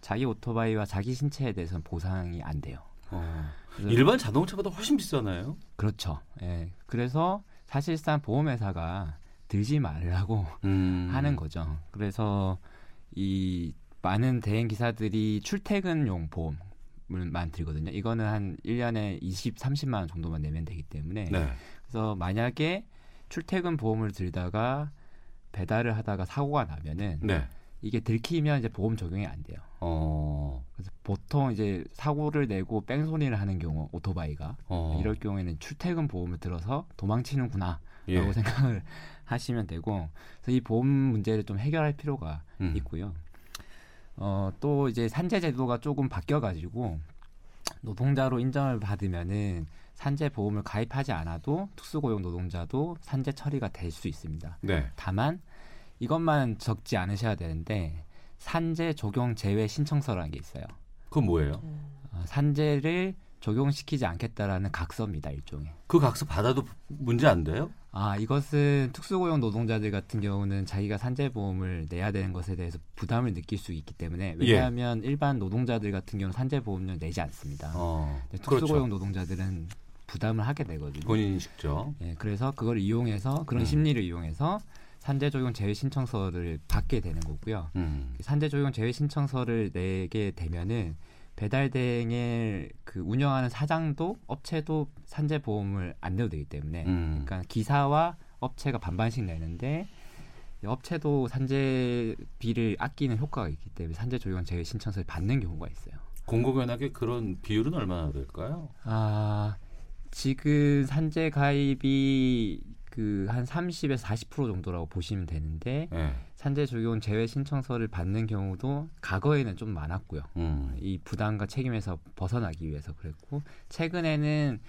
자기 오토바이와 자기 신체에 대해서는 보상이 안 돼요. 어. 일반 자동차보다 훨씬 비싸나요? 그렇죠. 예. 그래서 사실상 보험회사가 들지 말라고 음. 하는 거죠. 그래서 이 많은 대행 기사들이 출퇴근용 보험을만 들거든요. 이거는 한 1년에 20, 30만 원 정도만 내면 되기 때문에 네. 그래서 만약에 출퇴근 보험을 들다가 배달을 하다가 사고가 나면은 네. 이게 들키면 이제 보험 적용이 안 돼요. 어. 그래서 보통 이제 사고를 내고 뺑소니를 하는 경우 오토바이가 어. 이럴 경우에는 출퇴근 보험을 들어서 도망치는구나라고 예. 생각을 하시면 되고 그래서 이 보험 문제를 좀 해결할 필요가 음. 있고요. 어, 또 이제 산재 제도가 조금 바뀌어 가지고 노동자로 인정을 받으면은 산재 보험을 가입하지 않아도 특수고용 노동자도 산재 처리가 될 수 있습니다. 네. 다만 이것만 적지 않으셔야 되는데 산재 적용 제외 신청서라는 게 있어요. 그건 뭐예요? 어, 산재를 적용시키지 않겠다라는 각서입니다 일종의. 그 각서 받아도 문제 안 돼요? 아 이것은 특수고용 노동자들 같은 경우는 자기가 산재보험을 내야 되는 것에 대해서 부담을 느낄 수 있기 때문에 왜냐하면 일반 노동자들 같은 경우는 산재보험료 내지 않습니다. 어. 근데 특수고용 그렇죠. 노동자들은 부담을 하게 되거든요. 본인 식죠. 예, 그래서 그걸 이용해서 그런 음. 심리를 이용해서 산재 적용 제외 신청서를 받게 되는 거고요. 음. 산재 적용 제외 신청서를 내게 되면은 배달 대행을 그 운영하는 사장도 업체도 산재 보험을 안 내도 되기 때문에 음. 그러니까 기사와 업체가 반반씩 내는데 이 업체도 산재비를 아끼는 효과가 있기 때문에 산재 적용 제외 신청서를 받는 경우가 있어요. 공공연하게 그런 비율은 얼마나 될까요? 아 지금 산재 가입이 그 한 30에서 40% 정도라고 보시면 되는데 예. 산재 적용 제외 신청서를 받는 경우도 과거에는 좀 많았고요. 음. 이 부담과 책임에서 벗어나기 위해서 그랬고 최근에는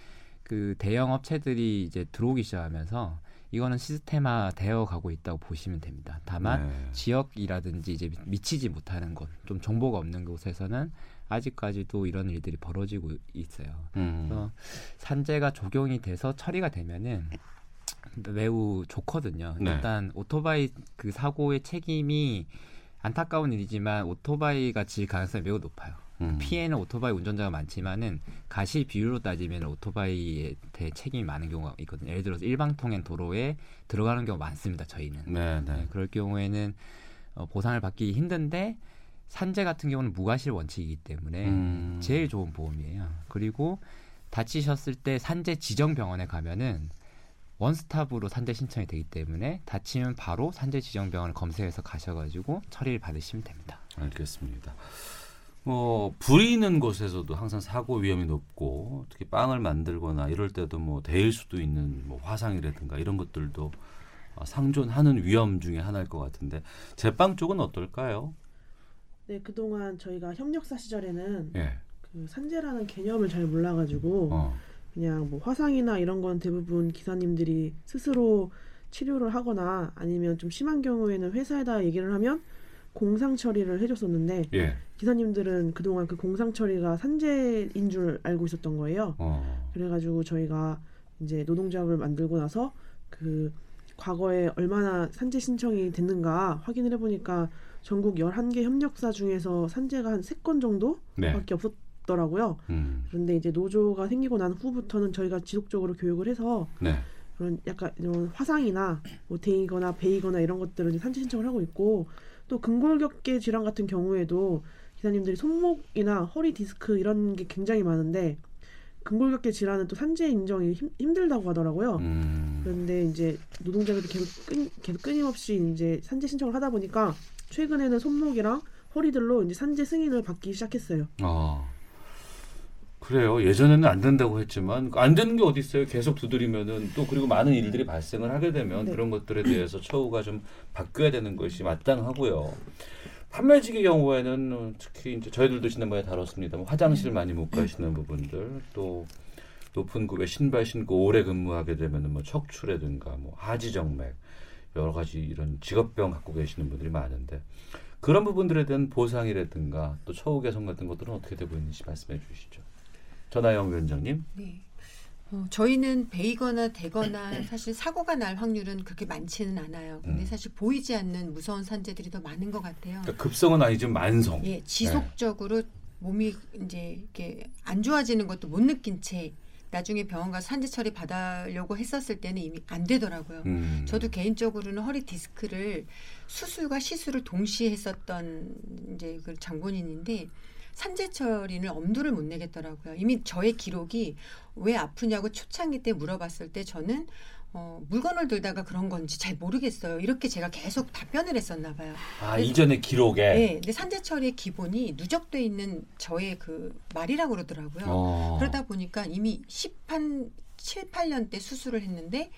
그 대형 업체들이 이제 들어오기 시작하면서 이거는 시스템화 되어 가고 있다고 보시면 됩니다. 다만 네. 지역이라든지 이제 미- 미치지 못하는 곳, 좀 정보가 없는 곳에서는 아직까지도 이런 일들이 벌어지고 있어요. 음. 그래서 산재가 적용이 돼서 처리가 되면은 매우 좋거든요. 네. 일단 오토바이 그 사고의 책임이 안타까운 일이지만 오토바이가 질 가능성이 매우 높아요. 음. 피해는 오토바이 운전자가 많지만은 가시 비율로 따지면 오토바이에 대해 책임이 많은 경우가 있거든요. 예를 들어서 일방통행 도로에 들어가는 경우가 많습니다. 저희는. 네, 네, 네. 그럴 경우에는 어, 보상을 받기 힘든데 산재 같은 경우는 무과실 원칙이기 때문에 음. 제일 좋은 보험이에요. 그리고 다치셨을 때 산재 지정 병원에 가면은 원스톱으로 산재 신청이 되기 때문에 다치면 바로 산재 지정 병원을 검색해서 가셔가지고 처리를 받으시면 됩니다. 알겠습니다. 뭐 불이 있는 곳에서도 항상 사고 위험이 높고 특히 빵을 만들거나 이럴 때도 뭐 데일 수도 있는 뭐 화상이라든가 이런 것들도 어, 상존하는 위험 중에 하나일 것 같은데 제빵 쪽은 어떨까요? 네, 그동안 저희가 협력사 시절에는 예. 그 산재라는 개념을 잘 몰라가지고 어. 그냥 뭐 화상이나 이런 건 대부분 기사님들이 스스로 치료를 하거나 아니면 좀 심한 경우에는 회사에다 얘기를 하면 공상 처리를 해줬었는데 예. 기사님들은 그동안 그 공상 처리가 산재인 줄 알고 있었던 거예요. 어. 그래가지고 저희가 이제 노동조합을 만들고 나서 그 과거에 얼마나 산재 신청이 됐는가 확인을 해보니까 전국 11개 협력사 중에서 산재가 한 3건 정도밖에 네. 없었더라고요. 음. 그런데 이제 노조가 생기고 난 후부터는 저희가 지속적으로 교육을 해서 네. 그런 약간 이런 화상이나 뭐 데이거나 베이거나 이런 것들을 이제 산재 신청을 하고 있고 또 근골격계 질환 같은 경우에도 기사님들이 손목이나 허리 디스크 이런 게 굉장히 많은데 근골격계 질환은 또 산재 인정이 힘, 힘들다고 하더라고요. 음. 그런데 이제 노동자들이 계속 끊, 계속 끊임없이 이제 산재 신청을 하다 보니까 최근에는 손목이랑 허리들로 이제 산재 승인을 받기 시작했어요. 어. 그래요. 예전에는 안 된다고 했지만 안 되는 게 어디 있어요? 계속 두드리면은 또 그리고 많은 일들이 발생을 하게 되면 네. 그런 것들에 대해서 처우가 좀 바뀌어야 되는 것이 마땅하고요. 판매직의 경우에는 어, 특히 이제 저희들도 지난번에 다뤘습니다만 화장실 많이 못 가시는 부분들 또 높은 급의 신발 신고 오래 근무하게 되면은 뭐 척추라든가 뭐 하지정맥 여러 가지 이런 직업병 갖고 계시는 분들이 많은데 그런 부분들에 대한 보상이라든가 또 처우 개선 같은 것들은 어떻게 되고 있는지 말씀해 주시죠. 전하영 위원장님. 네. 어, 저희는 베이거나 되거나 사실 사고가 날 확률은 그렇게 많지는 않아요. 근데 음. 사실 보이지 않는 무서운 산재들이 더 많은 것 같아요. 그러니까 급성은 아니지만 만성. 예, 지속적으로 몸이 이제 이렇게 안 좋아지는 것도 못 느낀 채 나중에 병원 가서 산재 처리 받으려고 했었을 때는 이미 안 되더라고요. 음. 저도 개인적으로는 허리 디스크를 수술과 시술을 동시에 했었던 이제 그 장본인인데 산재 처리는 엄두를 못 내겠더라고요. 이미 저의 기록이 왜 아프냐고 초창기 때 물어봤을 때 저는 어, 물건을 들다가 그런 건지 잘 모르겠어요. 이렇게 제가 계속 답변을 했었나 봐요. 아 이전의 기록에. 네, 근데 산재처리의 기본이 누적돼 있는 저의 그 말이라고 그러더라고요. 어. 그러다 보니까 이미 10한 7, 8년 때 수술을 했는데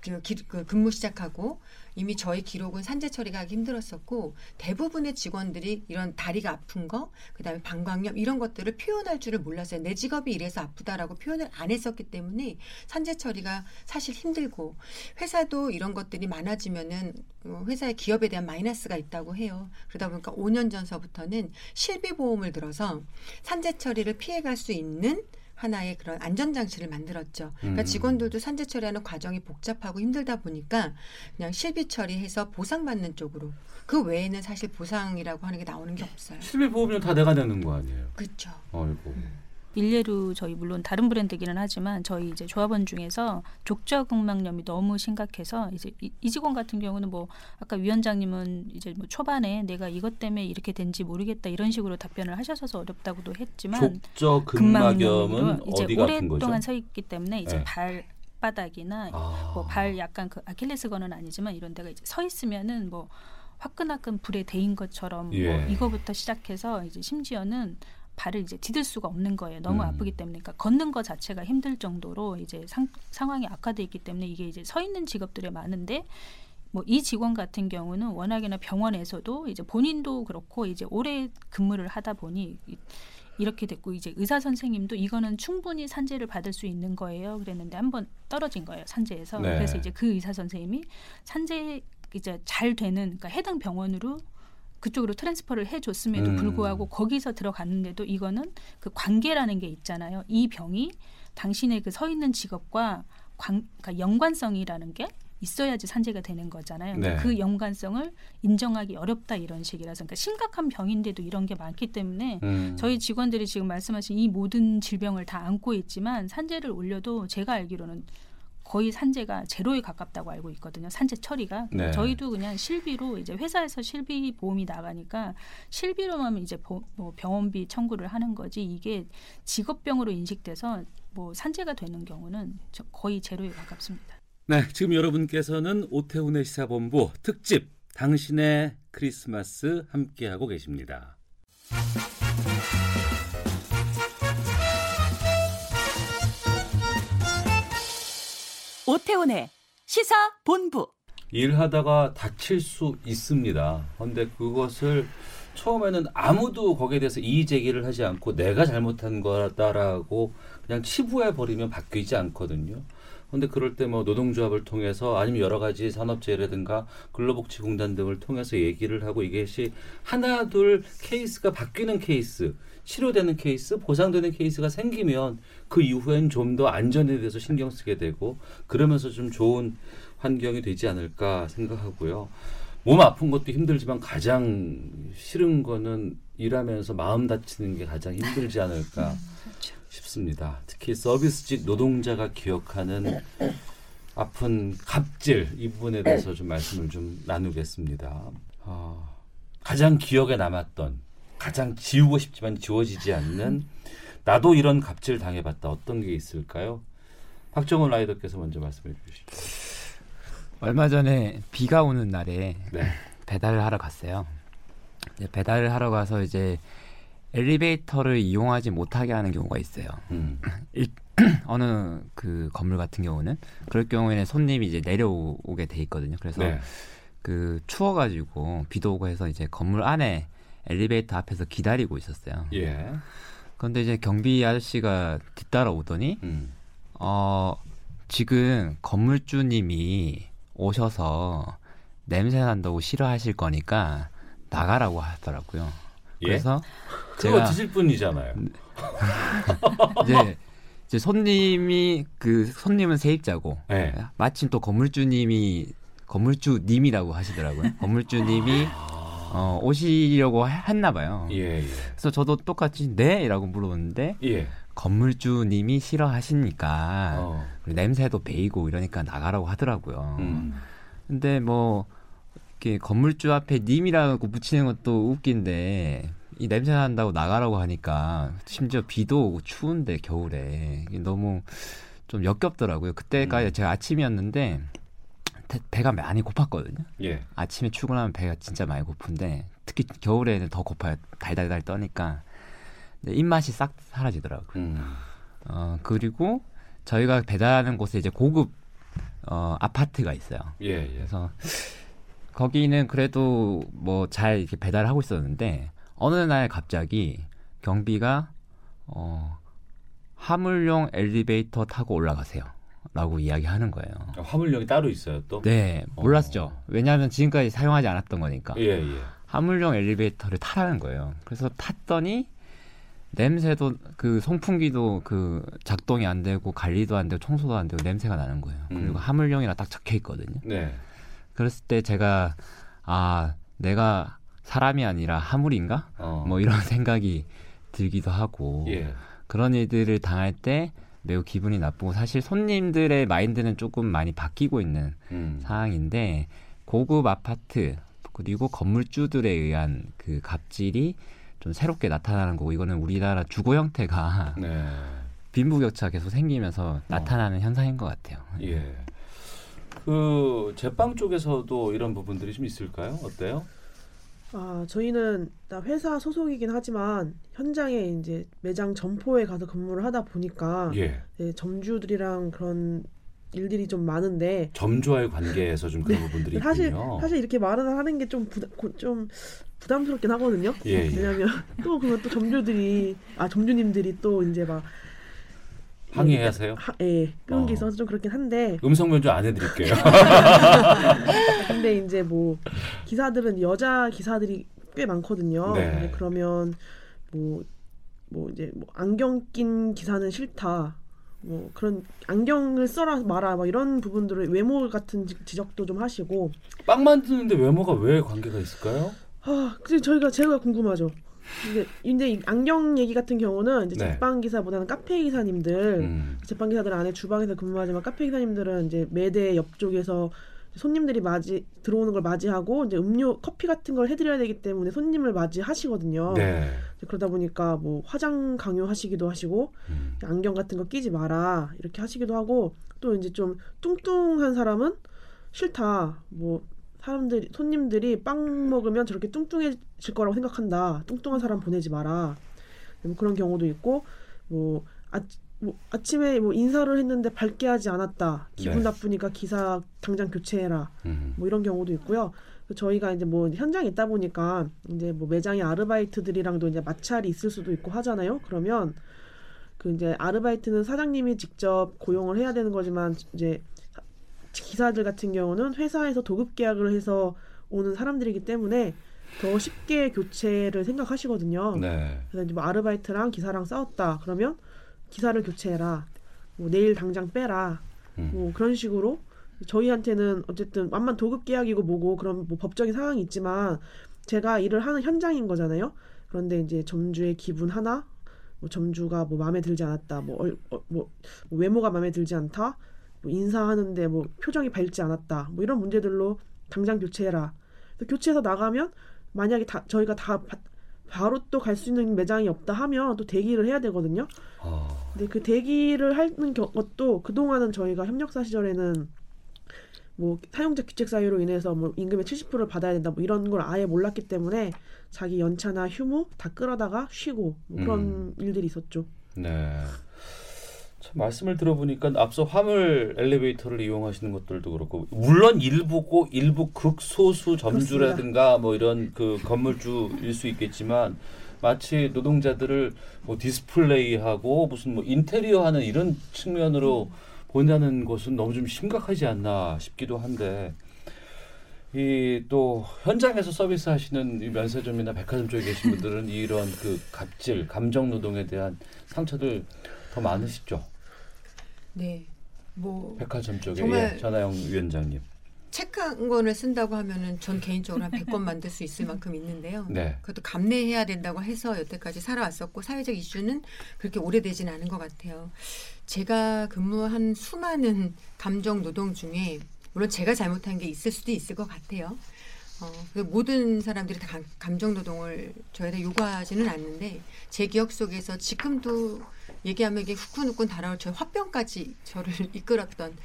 그, 기- 그 근무 시작하고 이미 저희 기록은 산재 처리가 하기 힘들었었고 대부분의 직원들이 이런 다리가 아픈 거 그다음에 방광염 이런 것들을 표현할 줄을 몰랐어요. 내 직업이 이래서 아프다라고 표현을 안 했었기 때문에 산재 처리가 사실 힘들고 회사도 이런 것들이 많아지면은 어, 회사의 기업에 대한 마이너스가 있다고 해요. 그러다 보니까 5년 전서부터는 실비 보험을 들어서 산재 처리를 피해갈 수 있는 하나의 그런 안전 장치를 만들었죠. 그러니까 음. 직원들도 산재 처리하는 과정이 복잡하고 힘들다 보니까 그냥 실비 처리해서 보상받는 쪽으로 그 외에는 사실 보상이라고 하는 게 나오는 게 없어요. 실비 보험료 다 내가 내는 거 아니에요? 그렇죠. 어이고. 일례로 저희 물론 다른 브랜드기는 하지만 저희 이제 조합원 중에서 족저근막염이 너무 심각해서 이제 이, 이 직원 같은 경우는 뭐 아까 위원장님은 이제 뭐 초반에 내가 이것 때문에 이렇게 된지 모르겠다 이런 식으로 답변을 하셔서 어렵다고도 했지만 족저 근막염은 근막염으로 이제? 오랫동안 서 있기 때문에 이제 네. 발 바닥이나 아. 뭐발 약간 그 아킬레스건은 아니지만 이런 데가 이제 서 있으면은 뭐 화끈화끈 불에 데인 것처럼 예. 뭐 이거부터 시작해서 이제 심지어는 발을 이제 디딜 수가 없는 거예요. 너무 음. 아프기 때문에. 그러니까 걷는 것 자체가 힘들 정도로 이제 상, 상황이 악화돼 있기 때문에 이게 이제 서 있는 직업들이 많은데 뭐 이 직원 같은 경우는 워낙에나 병원에서도 이제 본인도 그렇고 이제 오래 근무를 하다 보니 이- 이렇게 됐고 이제 의사 선생님도 이거는 충분히 산재를 받을 수 있는 거예요. 그랬는데 한번 떨어진 거예요. 산재에서. 네. 그래서 이제 그 의사 선생님이 산재 이제 잘 되는 그러니까 해당 병원으로 그쪽으로 transfer를 해줬음에도 음. 불구하고 거기서 들어갔는데도 이거는 그 관계라는 게 있잖아요. 이 병이 당신의 그 서 있는 직업과 관, 그러니까 연관성이라는 게 있어야지 산재가 되는 거잖아요. 그러니까 네. 그 연관성을 인정하기 어렵다 이런 식이라서 그러니까 심각한 병인데도 이런 게 많기 때문에 음. 저희 직원들이 지금 말씀하신 이 모든 질병을 다 안고 있지만 산재를 올려도 제가 알기로는 거의 산재가 제로에 가깝다고 알고 있거든요. 산재 처리가 네. 저희도 그냥 실비로 이제 회사에서 실비 보험이 나가니까 실비로만 이제 보- 뭐 병원비 청구를 하는 거지 이게 직업병으로 인식돼서 뭐 산재가 되는 경우는 저- 거의 제로에 가깝습니다. 네, 지금 여러분께서는 오태훈의 시사본부 특집 당신의 크리스마스 함께하고 계십니다. 오태훈의 시사 본부. 일하다가 다칠 수 있습니다. 그런데 그것을 처음에는 아무도 거기에 대해서 이의 제기를 하지 않고 내가 잘못한 거다라고 그냥 치부해 버리면 바뀌지 않거든요. 그런데 그럴 때 뭐 노동조합을 통해서 아니면 여러 가지 산업재해라든가 근로복지공단 등을 통해서 얘기를 하고 이것이 하나 둘 케이스가 바뀌는 케이스, 치료되는 케이스, 보상되는 케이스가 생기면 그 이후엔 좀 더 안전에 대해서 신경 쓰게 되고 그러면서 좀 좋은 환경이 되지 않을까 생각하고요. 몸 아픈 것도 힘들지만 가장 싫은 거는 일하면서 마음 다치는 게 가장 힘들지 않을까 싶습니다. 특히 서비스직 노동자가 기억하는 아픈 갑질 이 부분에 대해서 좀 말씀을 좀 나누겠습니다. 어, 가장 기억에 남았던 가장 지우고 싶지만 지워지지 않는 나도 이런 갑질 당해봤다 어떤 게 있을까요? 박정훈 라이더께서 먼저 말씀해 주시죠. 얼마 전에 비가 오는 날에 네. 배달을 하러 갔어요. 배달을 하러 가서 이제 엘리베이터를 이용하지 못하게 하는 경우가 있어요. 음. 어느 그 건물 같은 경우는 그럴 경우에는 손님이 이제 내려오게 돼 있거든요. 그래서 네. 그 추워가지고 비도 오고 해서 이제 건물 안에 엘리베이터 앞에서 기다리고 있었어요. 예. 그런데 이제 경비 아저씨가 뒤따라 오더니 음. 어 지금 건물주님이 오셔서 냄새 난다고 싫어하실 거니까 나가라고 하더라고요. 예? 그래서 제가 드실 분이잖아요. 이제 이제 손님이 그 손님은 세입자고 네. 마침 또 건물주님이 건물주님이라고 하시더라고요. 건물주님이 어, 오시려고 하- 했나 봐요. 예, 예. 그래서 저도 똑같이 네라고 물어봤는데 예. 건물주님이 싫어하시니까 어. 냄새도 배이고 이러니까 나가라고 하더라고요. 음. 근데 뭐 이렇게 건물주 앞에 님이라고 붙이는 것도 웃긴데 이 냄새 난다고 나가라고 하니까 심지어 비도 오고 추운데 겨울에 너무 좀 역겹더라고요. 그때가 제가 아침이었는데 태- 배가 많이 고팠거든요. 예. 아침에 출근하면 배가 진짜 많이 고픈데 특히 겨울에는 더 고파요. 달달달 떠니까 입맛이 싹 사라지더라고요. 음. 어 그리고 저희가 배달하는 곳에 이제 고급 어 아파트가 있어요. 예, 예. 그래서 거기는 그래도 뭐 잘 이렇게 배달을 하고 있었는데 어느 날 갑자기 경비가 어 화물용 엘리베이터 타고 올라가세요. 라고 이야기하는 거예요. 화물용이 따로 있어요, 또? 네, 몰랐죠. 어. 왜냐하면 지금까지 사용하지 않았던 거니까. 예, 예. 화물용 엘리베이터를 타라는 거예요. 그래서 탔더니 냄새도 그 송풍기도 그 작동이 안 되고 관리도 안 되고 청소도 안 되고 냄새가 나는 거예요. 그리고 음. 화물용이라 딱 적혀 있거든요. 네. 그랬을 때 제가 아 내가 사람이 아니라 화물인가? 어. 뭐 이런 생각이 들기도 하고 예. 그런 일들을 당할 때 매우 기분이 나쁘고 사실 손님들의 마인드는 조금 많이 바뀌고 있는 음. 상황인데 고급 아파트 그리고 건물주들에 의한 그 갑질이 좀 새롭게 나타나는 거고 이거는 우리나라 주거 형태가 네. 빈부격차 계속 생기면서 나타나는 현상인 것 같아요. 예. 그 제빵 쪽에서도 이런 부분들이 좀 있을까요? 어때요? 아, 저희는 나 회사 소속이긴 하지만 현장에 이제 매장 점포에 가서 근무를 하다 보니까 예. 네, 점주들이랑 그런 일들이 좀 많은데 점주와의 관계에서 좀 그런 부분들이 네. 사실 있군요. 사실 이렇게 말을 하는 게좀 부담 좀 부담스럽긴 하거든요. 예, 예. 왜냐하면 또 그건 또 점주들이 아 점주님들이 또 이제 막 항의하세요? 하, 예 그런 어. 게 있어서 좀 그렇긴 한데 음성 면조 안 해드릴게요. 근데 이제 뭐 기사들은 여자 기사들이 꽤 많거든요. 네. 그러면 뭐 뭐 이제 뭐 안경 낀 기사는 싫다. 뭐 그런 안경을 써라 마라 막 이런 부분들을 외모 같은 지- 지적도 좀 하시고 빵 만드는데 외모가 왜 관계가 있을까요? 아, 근데 저희가 제가 궁금하죠. 이 안경 얘기 같은 경우는 이제 네. 제빵 기사보다는 카페 기사님들 음. 제빵 기사들 안에 주방에서 근무하지만 카페 기사님들은 이제 매대 옆쪽에서 손님들이 맞이 들어오는 걸 맞이하고 이제 음료 커피 같은 걸 해드려야 되기 때문에 손님을 맞이하시거든요. 네. 그러다 보니까 뭐 화장 강요하시기도 하시고 음. 안경 같은 거 끼지 마라 이렇게 하시기도 하고 또 이제 좀 뚱뚱한 사람은 싫다 뭐 사람들이 손님들이 빵 먹으면 저렇게 뚱뚱해질 거라고 생각한다 뚱뚱한 사람 보내지 마라 뭐 그런 경우도 있고 뭐, 아, 뭐 아침에 뭐 인사를 했는데 밝게 하지 않았다 기분 네. 나쁘니까 기사 당장 교체해라 음. 뭐 이런 경우도 있고요. 저희가 이제 뭐 현장에 있다 보니까 이제 뭐 매장에 아르바이트들이랑도 이제 마찰이 있을 수도 있고 하잖아요. 그러면 그 이제 아르바이트는 사장님이 직접 고용을 해야 되는 거지만 이제 기사들 같은 경우는 회사에서 도급 계약을 해서 오는 사람들이기 때문에 더 쉽게 교체를 생각하시거든요. 네. 그래서 이제 뭐 아르바이트랑 기사랑 싸웠다. 그러면 기사를 교체해라. 뭐 내일 당장 빼라. 음. 뭐 그런 식으로 저희한테는 어쨌든 암만 도급 계약이고 뭐고 그런 뭐 법적인 상황이 있지만 제가 일을 하는 현장인 거잖아요. 그런데 이제 점주의 기분 하나, 뭐 점주가 뭐 마음에 들지 않았다, 뭐, 얼, 어, 뭐 외모가 마음에 들지 않다, 뭐 인사하는데 뭐 표정이 밝지 않았다, 뭐 이런 문제들로 당장 교체해라. 교체해서 나가면 만약에 다 저희가 다 바, 바로 또 갈 수 있는 매장이 없다 하면 또 대기를 해야 되거든요. 어. 근데 그 대기를 하는 겨- 것도 그동안은 저희가 협력사 시절에는 뭐 사용자 규책 사유로 인해서 뭐 임금의 70%를 받아야 된다 뭐 이런 걸 아예 몰랐기 때문에 자기 연차나 휴무 다 끌어다가 쉬고 뭐 그런 음. 일들이 있었죠. 네. 참 말씀을 들어보니까 앞서 화물 엘리베이터를 이용하시는 것들도 그렇고 물론 일부고 일부 극소수 점주라든가 뭐 이런 그 건물주일 수 있겠지만 마치 노동자들을 뭐 디스플레이하고 무슨 뭐 인테리어 하는 이런 측면으로 본다는 것은 너무 좀 심각하지 않나 싶기도 한데 이 또 현장에서 서비스 하시는 이 면세점이나 백화점 쪽에 계신 분들은 이런 그 갑질, 감정 노동에 대한 상처들 더 많으시죠? 네. 뭐 백화점 쪽에 정말- 예, 전하영 위원장님. 책 한 권을 쓴다고 하면은 전 개인적으로 한 100권 만들 수 있을 만큼 있는데요. 네. 그것도 감내해야 된다고 해서 여태까지 살아왔었고 사회적 이슈는 그렇게 오래되진 않은 것 같아요. 제가 근무한 수많은 감정 노동 중에 물론 제가 잘못한 게 있을 수도 있을 것 같아요. 어, 그 모든 사람들이 다 감, 감정 노동을 저희한테 요구하지는 않는데 제 기억 속에서 지금도 얘기하면 이게 후끈후끈 달아올 저희 화병까지 저를 이끌었던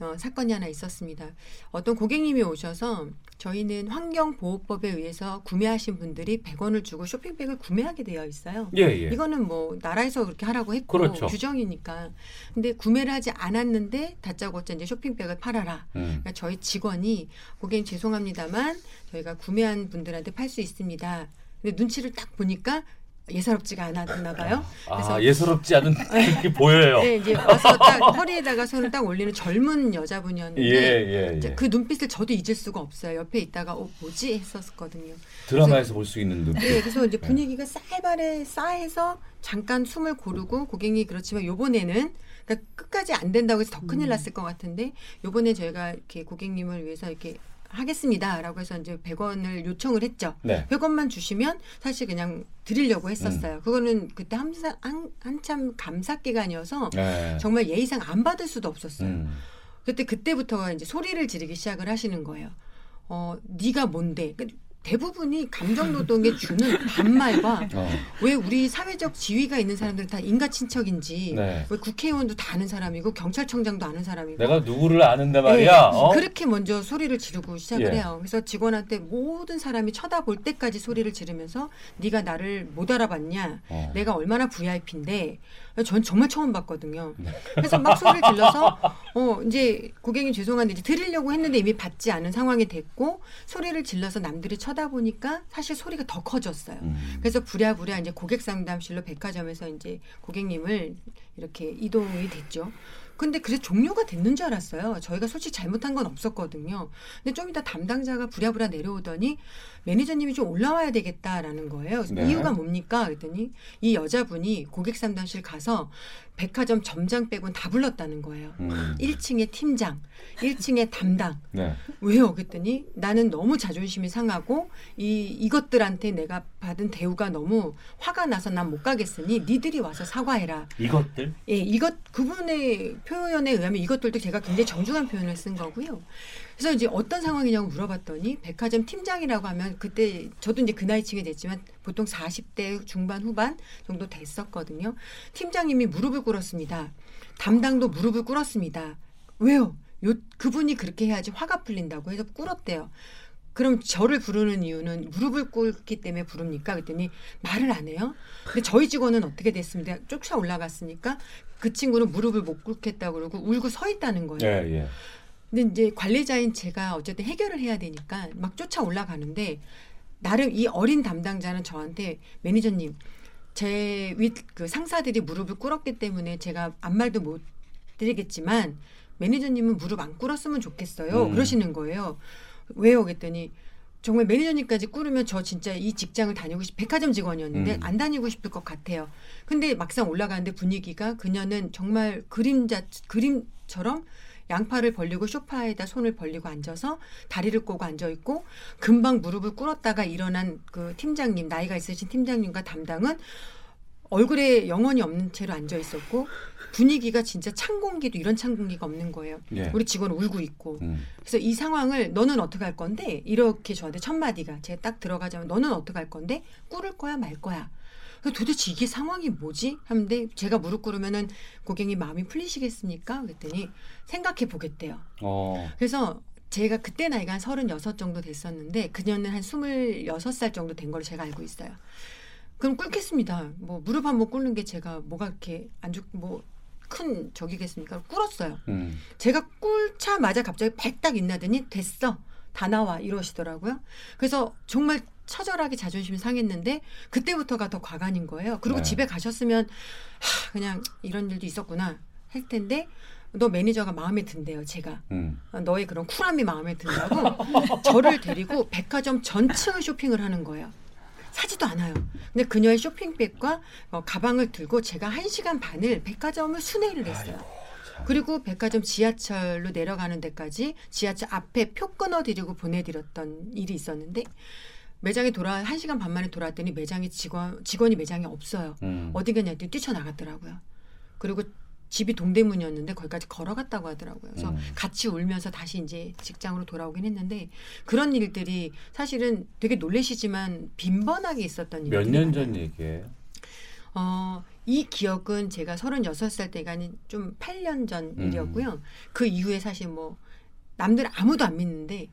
어, 사건이 하나 있었습니다. 어떤 고객님이 오셔서 저희는 환경보호법에 의해서 구매하신 분들이 100원을 주고 쇼핑백을 구매하게 되어 있어요. 예, 예. 이거는 뭐 나라에서 그렇게 하라고 했고 그렇죠. 규정이니까. 근데 구매를 하지 않았는데 다짜고짜 이제 쇼핑백을 팔아라. 음. 그러니까 저희 직원이 고객님 죄송합니다만 저희가 구매한 분들한테 팔 수 있습니다. 근데 눈치를 딱 보니까 예사롭지가 않았나 봐요. 아, 예사롭지 않은 게 보여요. 네, 이제 와서 딱 허리에다가 손을 딱 올리는 젊은 여자분이었는데 예, 예, 이제 예. 그 눈빛을 저도 잊을 수가 없어요. 옆에 있다가 어 뭐지 했었거든요. 드라마에서 볼 수 있는 눈빛. 네, 그래서 이제 분위기가 쌀발에 싸해서 잠깐 숨을 고르고 고객이 그렇지만 요번에는 그러니까 끝까지 안 된다고 해서 더 큰일 났을 것 같은데 요번에 저희가 이렇게 고객님을 위해서 이렇게 하겠습니다라고 해서 이제 100원을 요청을 했죠. 네. 100원만 주시면 사실 그냥 드리려고 했었어요. 그거는 그때 한참, 한, 한참 감사 기간이어서 네. 정말 예의상 안 받을 수도 없었어요. 음. 그때 그때부터 이제 소리를 지르기 시작을 하시는 거예요. 어, 네가 뭔데? 그 대부분이 감정 노동에 주는 반말과 어. 왜 우리 사회적 지위가 있는 사람들은 다 인가 친척인지 네. 왜 국회의원도 다 아는 사람이고 경찰청장도 아는 사람이고 내가 누구를 아는데 말이야. 네, 어? 그렇게 먼저 소리를 지르고 시작을 예. 해요. 그래서 직원한테 모든 사람이 쳐다볼 때까지 소리를 지르면서 네가 나를 못 알아봤냐? 어. 내가 얼마나 VIP인데 전 정말 처음 봤거든요. 네. 그래서 막 소리를 질러서 어 이제 고객님 죄송한데 이제 드리려고 했는데 이미 받지 않은 상황이 됐고 소리를 질러서 남들이 쳐다보니까 사실 소리가 더 커졌어요. 음. 그래서 부랴부랴 이제 고객 상담실로 백화점에서 이제 고객님을 이렇게 이동이 됐죠. 근데 그래서 종료가 됐는 줄 알았어요. 저희가 솔직히 잘못한 건 없었거든요. 근데 좀 이따 담당자가 부랴부랴 내려오더니 매니저님이 좀 올라와야 되겠다라는 거예요. 네. 이유가 뭡니까? 그랬더니 이 여자분이 고객 상담실 가서 백화점 점장 빼곤 다 불렀다는 거예요. 음. 1층에 팀장, 1층에 담당, 네. 왜요? 그랬더니 나는 너무 자존심이 상하고 이 이것들한테 내가 받은 대우가 너무 화가 나서 난 못 가겠으니 니들이 와서 사과해라. 이것들 예, 이것 그분의 표현에 의하면 이것들도 제가 굉장히 정중한 표현을 쓴 거고요. 그래서 이제 어떤 상황이냐고 물어봤더니 백화점 팀장이라고 하면 그때 저도 이제 그 나이층이 됐지만 보통 40대 중반 후반 정도 됐었거든요. 팀장님이 무릎을 꿇었습니다. 담당도 무릎을 꿇었습니다. 왜요? 요 그분이 그렇게 해야지 화가 풀린다고 해서 꿇었대요. 그럼 저를 부르는 이유는 무릎을 꿇기 때문에 부릅니까? 그랬더니 말을 안 해요. 근데 저희 직원은 어떻게 됐습니다. 쫓아 올라갔으니까 그 친구는 무릎을 못 꿇겠다 그러고 울고 서 있다는 거예요. 예, 예. 근데 이제 관리자인 제가 어쨌든 해결을 해야 되니까 막 쫓아 올라가는데 나름 이 어린 담당자는 저한테 매니저님 제 윗 그 상사들이 무릎을 꿇었기 때문에 제가 아무 말도 못 드리겠지만 매니저님은 무릎 안 꿇었으면 좋겠어요. 음. 그러시는 거예요. 왜요? 그랬더니 정말 매니저님까지 꿇으면 저 진짜 이 직장을 다니고 싶 백화점 직원이었는데 음. 안 다니고 싶을 것 같아요. 근데 막상 올라가는데 분위기가 그녀는 정말 그림자 그림처럼 양팔을 벌리고 소파에다 손을 벌리고 앉아서 다리를 꼬고 앉아 있고 금방 무릎을 꿇었다가 일어난 그 팀장님 나이가 있으신 팀장님과 담당은 얼굴에 영혼이 없는 채로 앉아 있었고 분위기가 진짜 찬 공기도 이런 찬 공기가 없는 거예요. 예. 우리 직원 울고 있고 음. 그래서 이 상황을 너는 어떻게 할 건데 이렇게 저한테 첫 마디가 제가 딱 들어가자면 너는 어떻게 할 건데 꿇을 거야 말 거야. 도대체 이게 상황이 뭐지? 하는데 제가 무릎 꿇으면은 고객님 마음이 풀리시겠습니까? 그랬더니 생각해 보겠대요. 어. 그래서 제가 그때 나이가 한 36 정도 됐었는데 그녀는 한 26살 정도 된 걸로 제가 알고 있어요. 그럼 꿇겠습니다. 뭐 무릎 한 번 꿇는 게 제가 뭐가 이렇게 안 좋, 뭐 큰 적이겠습니까? 꿇었어요. 음. 제가 꿇자마자 갑자기 발딱 인나더니 됐어 다 나와 이러시더라고요. 그래서 정말 처절하게 자존심이 상했는데 그때부터가 더 가관인 거예요. 그리고 네. 집에 가셨으면 하, 그냥 이런 일도 있었구나 할 텐데 너 매니저가 마음에 든대요. 제가 음. 너의 그런 쿨함이 마음에 든다고 저를 데리고 백화점 전층을 쇼핑을 하는 거예요. 사지도 않아요. 근데 그녀의 쇼핑백과 어, 가방을 들고 제가 한 시간 반을 백화점을 순회를 했어요. 그리고 백화점 지하철로 내려가는 데까지 지하철 앞에 표 끊어드리고 보내드렸던 일이 있었는데 매장에 돌아 한 시간 반 만에 돌아왔더니 매장에 직원 직원이 매장에 없어요. 음. 어디 갔냐 했더니 뛰쳐나갔더라고요. 그리고 집이 동대문이었는데 거기까지 걸어갔다고 하더라고요. 그래서 음. 같이 울면서 다시 이제 직장으로 돌아오긴 했는데 그런 일들이 사실은 되게 놀래시지만 빈번하게 있었던 일들이 몇년 많아요. 전 얘기예요? 어, 이 기억은 제가 36살 때가 아닌 좀 8년 전 음. 일이었고요. 그 이후에 사실 뭐 남들 아무도 안 믿는데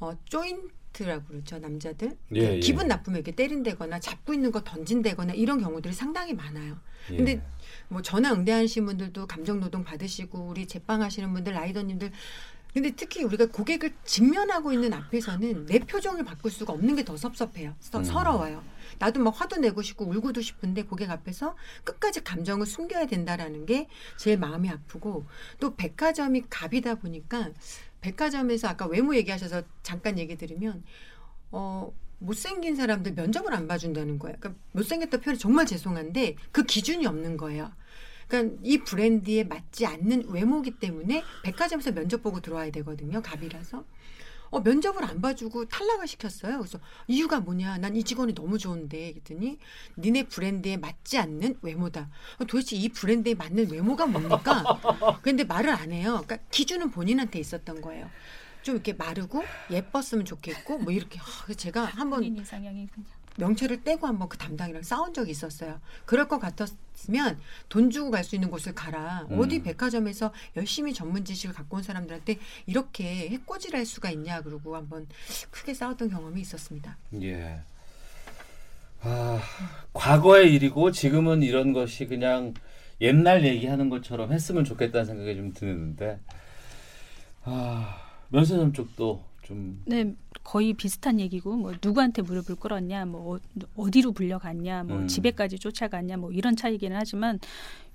어, 조인 트라고 그러죠. 남자들. 예, 예. 기분 나쁘면 이렇게 때린다거나 잡고 있는 거 던진다거나 이런 경우들이 상당히 많아요. 예. 근데 뭐 전화 응대하시는 분들도 감정 노동 받으시고 우리 제빵하시는 분들 라이더님들 근데 특히 우리가 고객을 직면하고 있는 앞에서는 내 표정을 바꿀 수가 없는 게 더 섭섭해요. 서, 음. 서러워요. 나도 막 화도 내고 싶고 울고도 싶은데 고객 앞에서 끝까지 감정을 숨겨야 된다라는 게 제일 마음이 아프고 또 백화점이 갑이다 보니까 백화점에서 아까 외모 얘기하셔서 잠깐 얘기 드리면 어 못생긴 사람들 면접을 안 봐준다는 거예요. 그러니까 못생겼다 표현이 정말 죄송한데 그 기준이 없는 거예요. 그러니까 이 브랜드에 맞지 않는 외모기 때문에 백화점에서 면접 보고 들어와야 되거든요. 갑이라서. 어, 면접을 안 봐주고 탈락을 시켰어요. 그래서 이유가 뭐냐? 난 이 직원이 너무 좋은데. 그랬더니 니네 브랜드에 맞지 않는 외모다. 어, 도대체 이 브랜드에 맞는 외모가 뭡니까? 근데 말을 안 해요. 그러니까 기준은 본인한테 있었던 거예요. 좀 이렇게 마르고 예뻤으면 좋겠고 뭐 이렇게 제가 한번 본인 이상형이 그냥 명체를 떼고 한번 그 담당이랑 싸운 적이 있었어요. 그럴 것 같았으면 돈 주고 갈 수 있는 곳을 가라. 음. 어디 백화점에서 열심히 전문 지식을 갖고 온 사람들한테 이렇게 해코지를 할 수가 있냐 그러고 한번 크게 싸웠던 경험이 있었습니다. 예. 아, 과거의 일이고 지금은 이런 것이 그냥 옛날 얘기하는 것처럼 했으면 좋겠다는 생각이 좀 드는데 아, 면세점 쪽도 좀 네, 거의 비슷한 얘기고 뭐 누구한테 무릎을 꿇었냐, 뭐 어- 어디로 불려갔냐, 뭐 음. 집에까지 쫓아갔냐, 뭐 이런 차이기는 하지만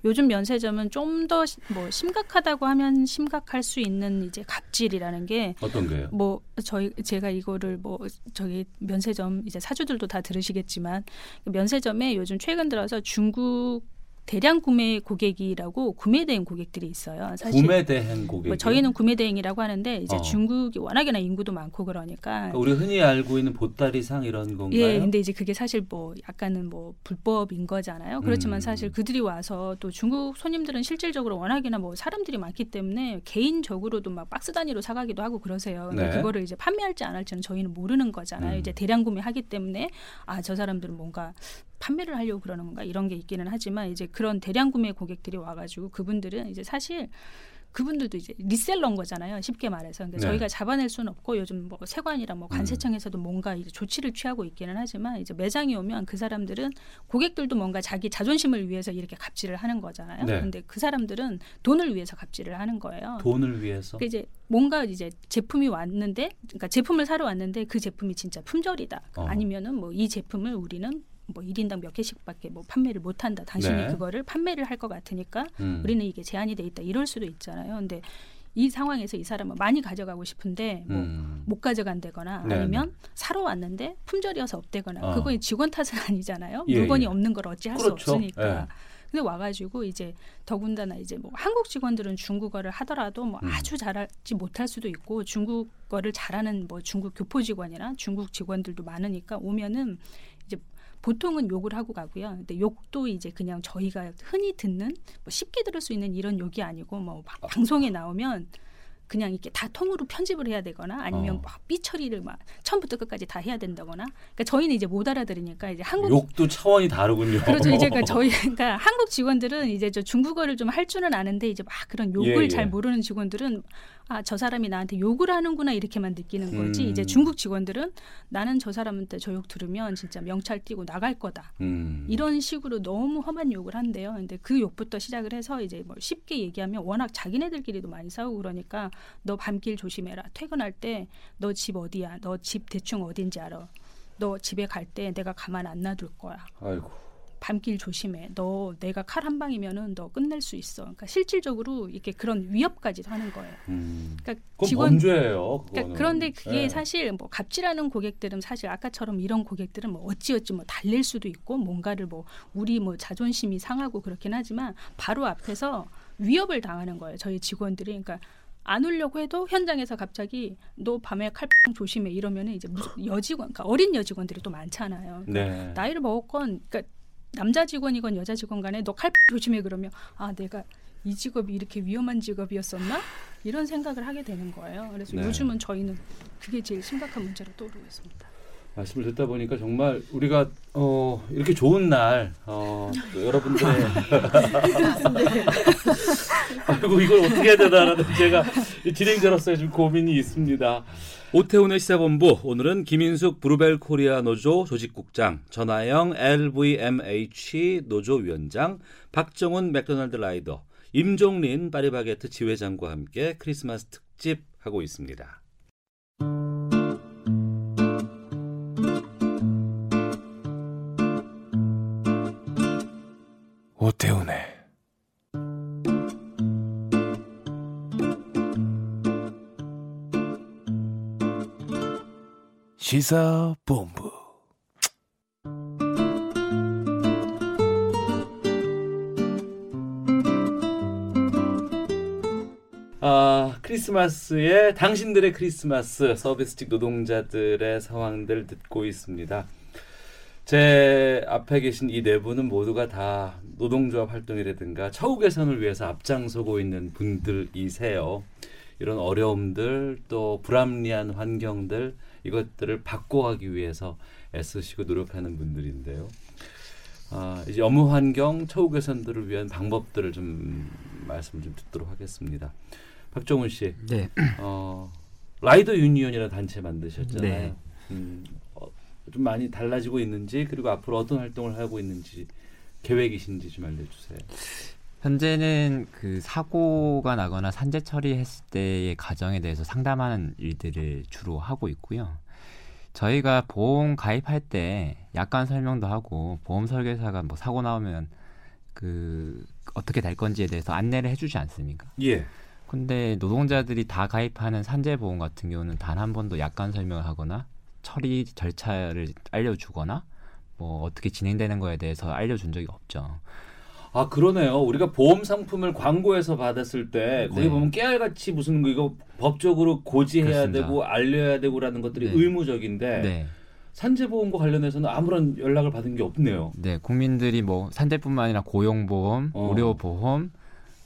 요즘 면세점은 좀 더 뭐 심각하다고 하면 심각할 수 있는 이제 갑질이라는 게 어떤 게요? 뭐 저희 제가 이거를 뭐 저기 면세점 이제 사주들도 다 들으시겠지만 면세점에 요즘 최근 들어서 중국 대량 구매 고객이라고 구매 대행 고객들이 있어요. 사실 구매 대행 고객. 뭐 저희는 구매 대행이라고 하는데 이제 어. 중국이 워낙에나 인구도 많고 그러니까 그러니까 우리 흔히 알고 있는 보따리상 이런 건가요? 예, 근데 이제 그게 사실 뭐 약간은 뭐 불법인 거잖아요. 그렇지만 음. 사실 그들이 와서 또 중국 손님들은 실질적으로 워낙에나 뭐 사람들이 많기 때문에 개인적으로도 막 박스 단위로 사가기도 하고 그러세요. 근데 네. 그거를 이제 판매할지 안 할지는 저희는 모르는 거잖아요. 음. 이제 대량 구매하기 때문에 아 저 사람들은 뭔가 판매를 하려고 그러는 건가 이런 게 있기는 하지만 이제 그런 대량 구매 고객들이 와가지고 그분들은 이제 사실 그분들도 이제 리셀러인 거잖아요. 쉽게 말해서. 그러니까 네. 저희가 잡아낼 수는 없고 요즘 뭐 세관이랑 뭐 관세청에서도 뭔가 이제 조치를 취하고 있기는 하지만 이제 매장에 오면 그 사람들은 고객들도 뭔가 자기 자존심을 위해서 이렇게 갑질을 하는 거잖아요. 네. 근데 그 사람들은 돈을 위해서 갑질을 하는 거예요. 돈을 위해서. 그 이제 뭔가 이제 제품이 왔는데, 그러니까 제품을 사러 왔는데 그 제품이 진짜 품절이다. 어. 아니면은 뭐 이 제품을 우리는 뭐 1인당 몇 개씩밖에 뭐 판매를 못 한다. 당신이 네. 그거를 판매를 할 것 같으니까 음. 우리는 이게 제한이 돼 있다. 이럴 수도 있잖아요. 근데 이 상황에서 이 사람은 많이 가져가고 싶은데 뭐 음. 못 가져간다거나 네, 아니면 사러 왔는데 품절이어서 없대거나 어. 그건 직원 탓은 아니잖아요. 예, 물건이 예. 없는 걸 어찌 할수 그렇죠. 없으니까. 예. 근데 와가지고 이제 더군다나 이제 뭐 한국 직원들은 중국어를 하더라도 뭐 음. 아주 잘하지 못할 수도 있고 중국어를 잘하는 뭐 중국 교포 직원이나 중국 직원들도 많으니까 오면은 보통은 욕을 하고 가고요. 근데 욕도 이제 그냥 저희가 흔히 듣는 뭐 쉽게 들을 수 있는 이런 욕이 아니고 뭐 바- 방송에 나오면 그냥 이렇게 다 통으로 편집을 해야 되거나 아니면 어. 막 삐 처리를 막 처음부터 끝까지 다 해야 된다거나 그러니까 저희는 이제 못 알아들으니까 이제 한국 욕도 차원이 다르군요. 그렇죠. 이제 그러니까 저희 그러니까 한국 직원들은 이제 저 중국어를 좀 할 줄은 아는데 이제 막 그런 욕을 예, 예. 잘 모르는 직원들은 아 저 사람이 나한테 욕을 하는구나 이렇게만 느끼는 거지. 음. 이제 중국 직원들은 나는 저 사람한테 저 욕 들으면 진짜 명찰 띄고 나갈 거다. 음. 이런 식으로 너무 험한 욕을 한대요. 근데 그 욕부터 시작을 해서 이제 뭐 쉽게 얘기하면 워낙 자기네들끼리도 많이 싸우고 그러니까 너 밤길 조심해라. 퇴근할 때 너 집 어디야? 너 집 대충 어딘지 알아? 너 집에 갈 때 내가 가만 안 놔둘 거야. 아이고. 밤길 조심해. 너 내가 칼 한 방이면은 너 끝낼 수 있어. 그러니까 실질적으로 이렇게 그런 위협까지도 하는 거예요. 음. 그러니까 직원 범죄예요. 그러니까 그런데 그게 예. 사실 뭐 갑질하는 고객들은 사실 아까처럼 이런 고객들은 뭐 어찌어찌 뭐 달랠 수도 있고 뭔가를 뭐 우리 뭐 자존심이 상하고 그렇긴 하지만 바로 앞에서 위협을 당하는 거예요. 저희 직원들이 그러니까 안 오려고 해도 현장에서 갑자기 너 밤에 칼빵 조심해 이러면은 이제 여직원, 그러니까 어린 여직원들이 또 많잖아요. 네. 나이를 먹었건 그러니까 남자 직원이건 여자 직원 간에 너 칼 조심해 그러면 아 내가 이 직업이 이렇게 위험한 직업이었었나 이런 생각을 하게 되는 거예요. 그래서 네. 요즘은 저희는 그게 제일 심각한 문제로 떠오르고 있습니다. 말씀을 듣다 보니까 정말 우리가 어, 이렇게 좋은 날, 어, 또 여러분들의. 아이고, 이걸 어떻게 해야 되나라는 제가 진행자로서의 좀 고민이 있습니다. 오태훈의 시사본부, 오늘은 김인숙 브루벨 코리아 노조 조직국장, 전하영 LVMH 노조 위원장, 박정훈 맥도날드 라이더, 임종린 파리바게트 지회장과 함께 크리스마스 특집 하고 있습니다. 오태훈의 시사본부 아, 크리스마스에 당신들의 크리스마스 서비스직 노동자들의 상황들 듣고 있습니다. 제 앞에 계신 이 네 분은 모두가 다 노동조합 활동이라든가 처우 개선을 위해서 앞장서고 있는 분들이세요. 이런 어려움들 또 불합리한 환경들 이것들을 바꿔가기 위해서 애쓰시고 노력하는 분들인데요. 아, 이제 업무 환경 처우 개선들을 위한 방법들을 좀 말씀 좀 듣도록 하겠습니다. 박정훈 씨, 네. 어, 라이더 유니언이라는 단체 만드셨잖아요. 네. 음, 어, 좀 많이 달라지고 있는지 그리고 앞으로 어떤 활동을 하고 있는지 계획이신지 좀 알려주세요. 현재는 그 사고가 나거나 산재 처리했을 때의 과정에 대해서 상담하는 일들을 주로 하고 있고요. 저희가 보험 가입할 때 약관 설명도 하고 보험 설계사가 뭐 사고 나오면 그 어떻게 될 건지에 대해서 안내를 해주지 않습니까? 예. 근데 노동자들이 다 가입하는 산재 보험 같은 경우는 단 한 번도 약관 설명을 하거나 처리 절차를 알려주거나 뭐 어떻게 진행되는 거에 대해서 알려준 적이 없죠. 아 그러네요. 우리가 보험 상품을 광고에서 받았을 때 거기 네. 보면 깨알같이 무슨 거 이거 법적으로 고지해야 그렇습니다. 되고 알려야 되고라는 것들이 네. 의무적인데 네. 산재보험과 관련해서는 아무런 연락을 받은 게 없네요. 네, 국민들이 뭐 산재뿐만 아니라 고용보험, 어. 의료보험,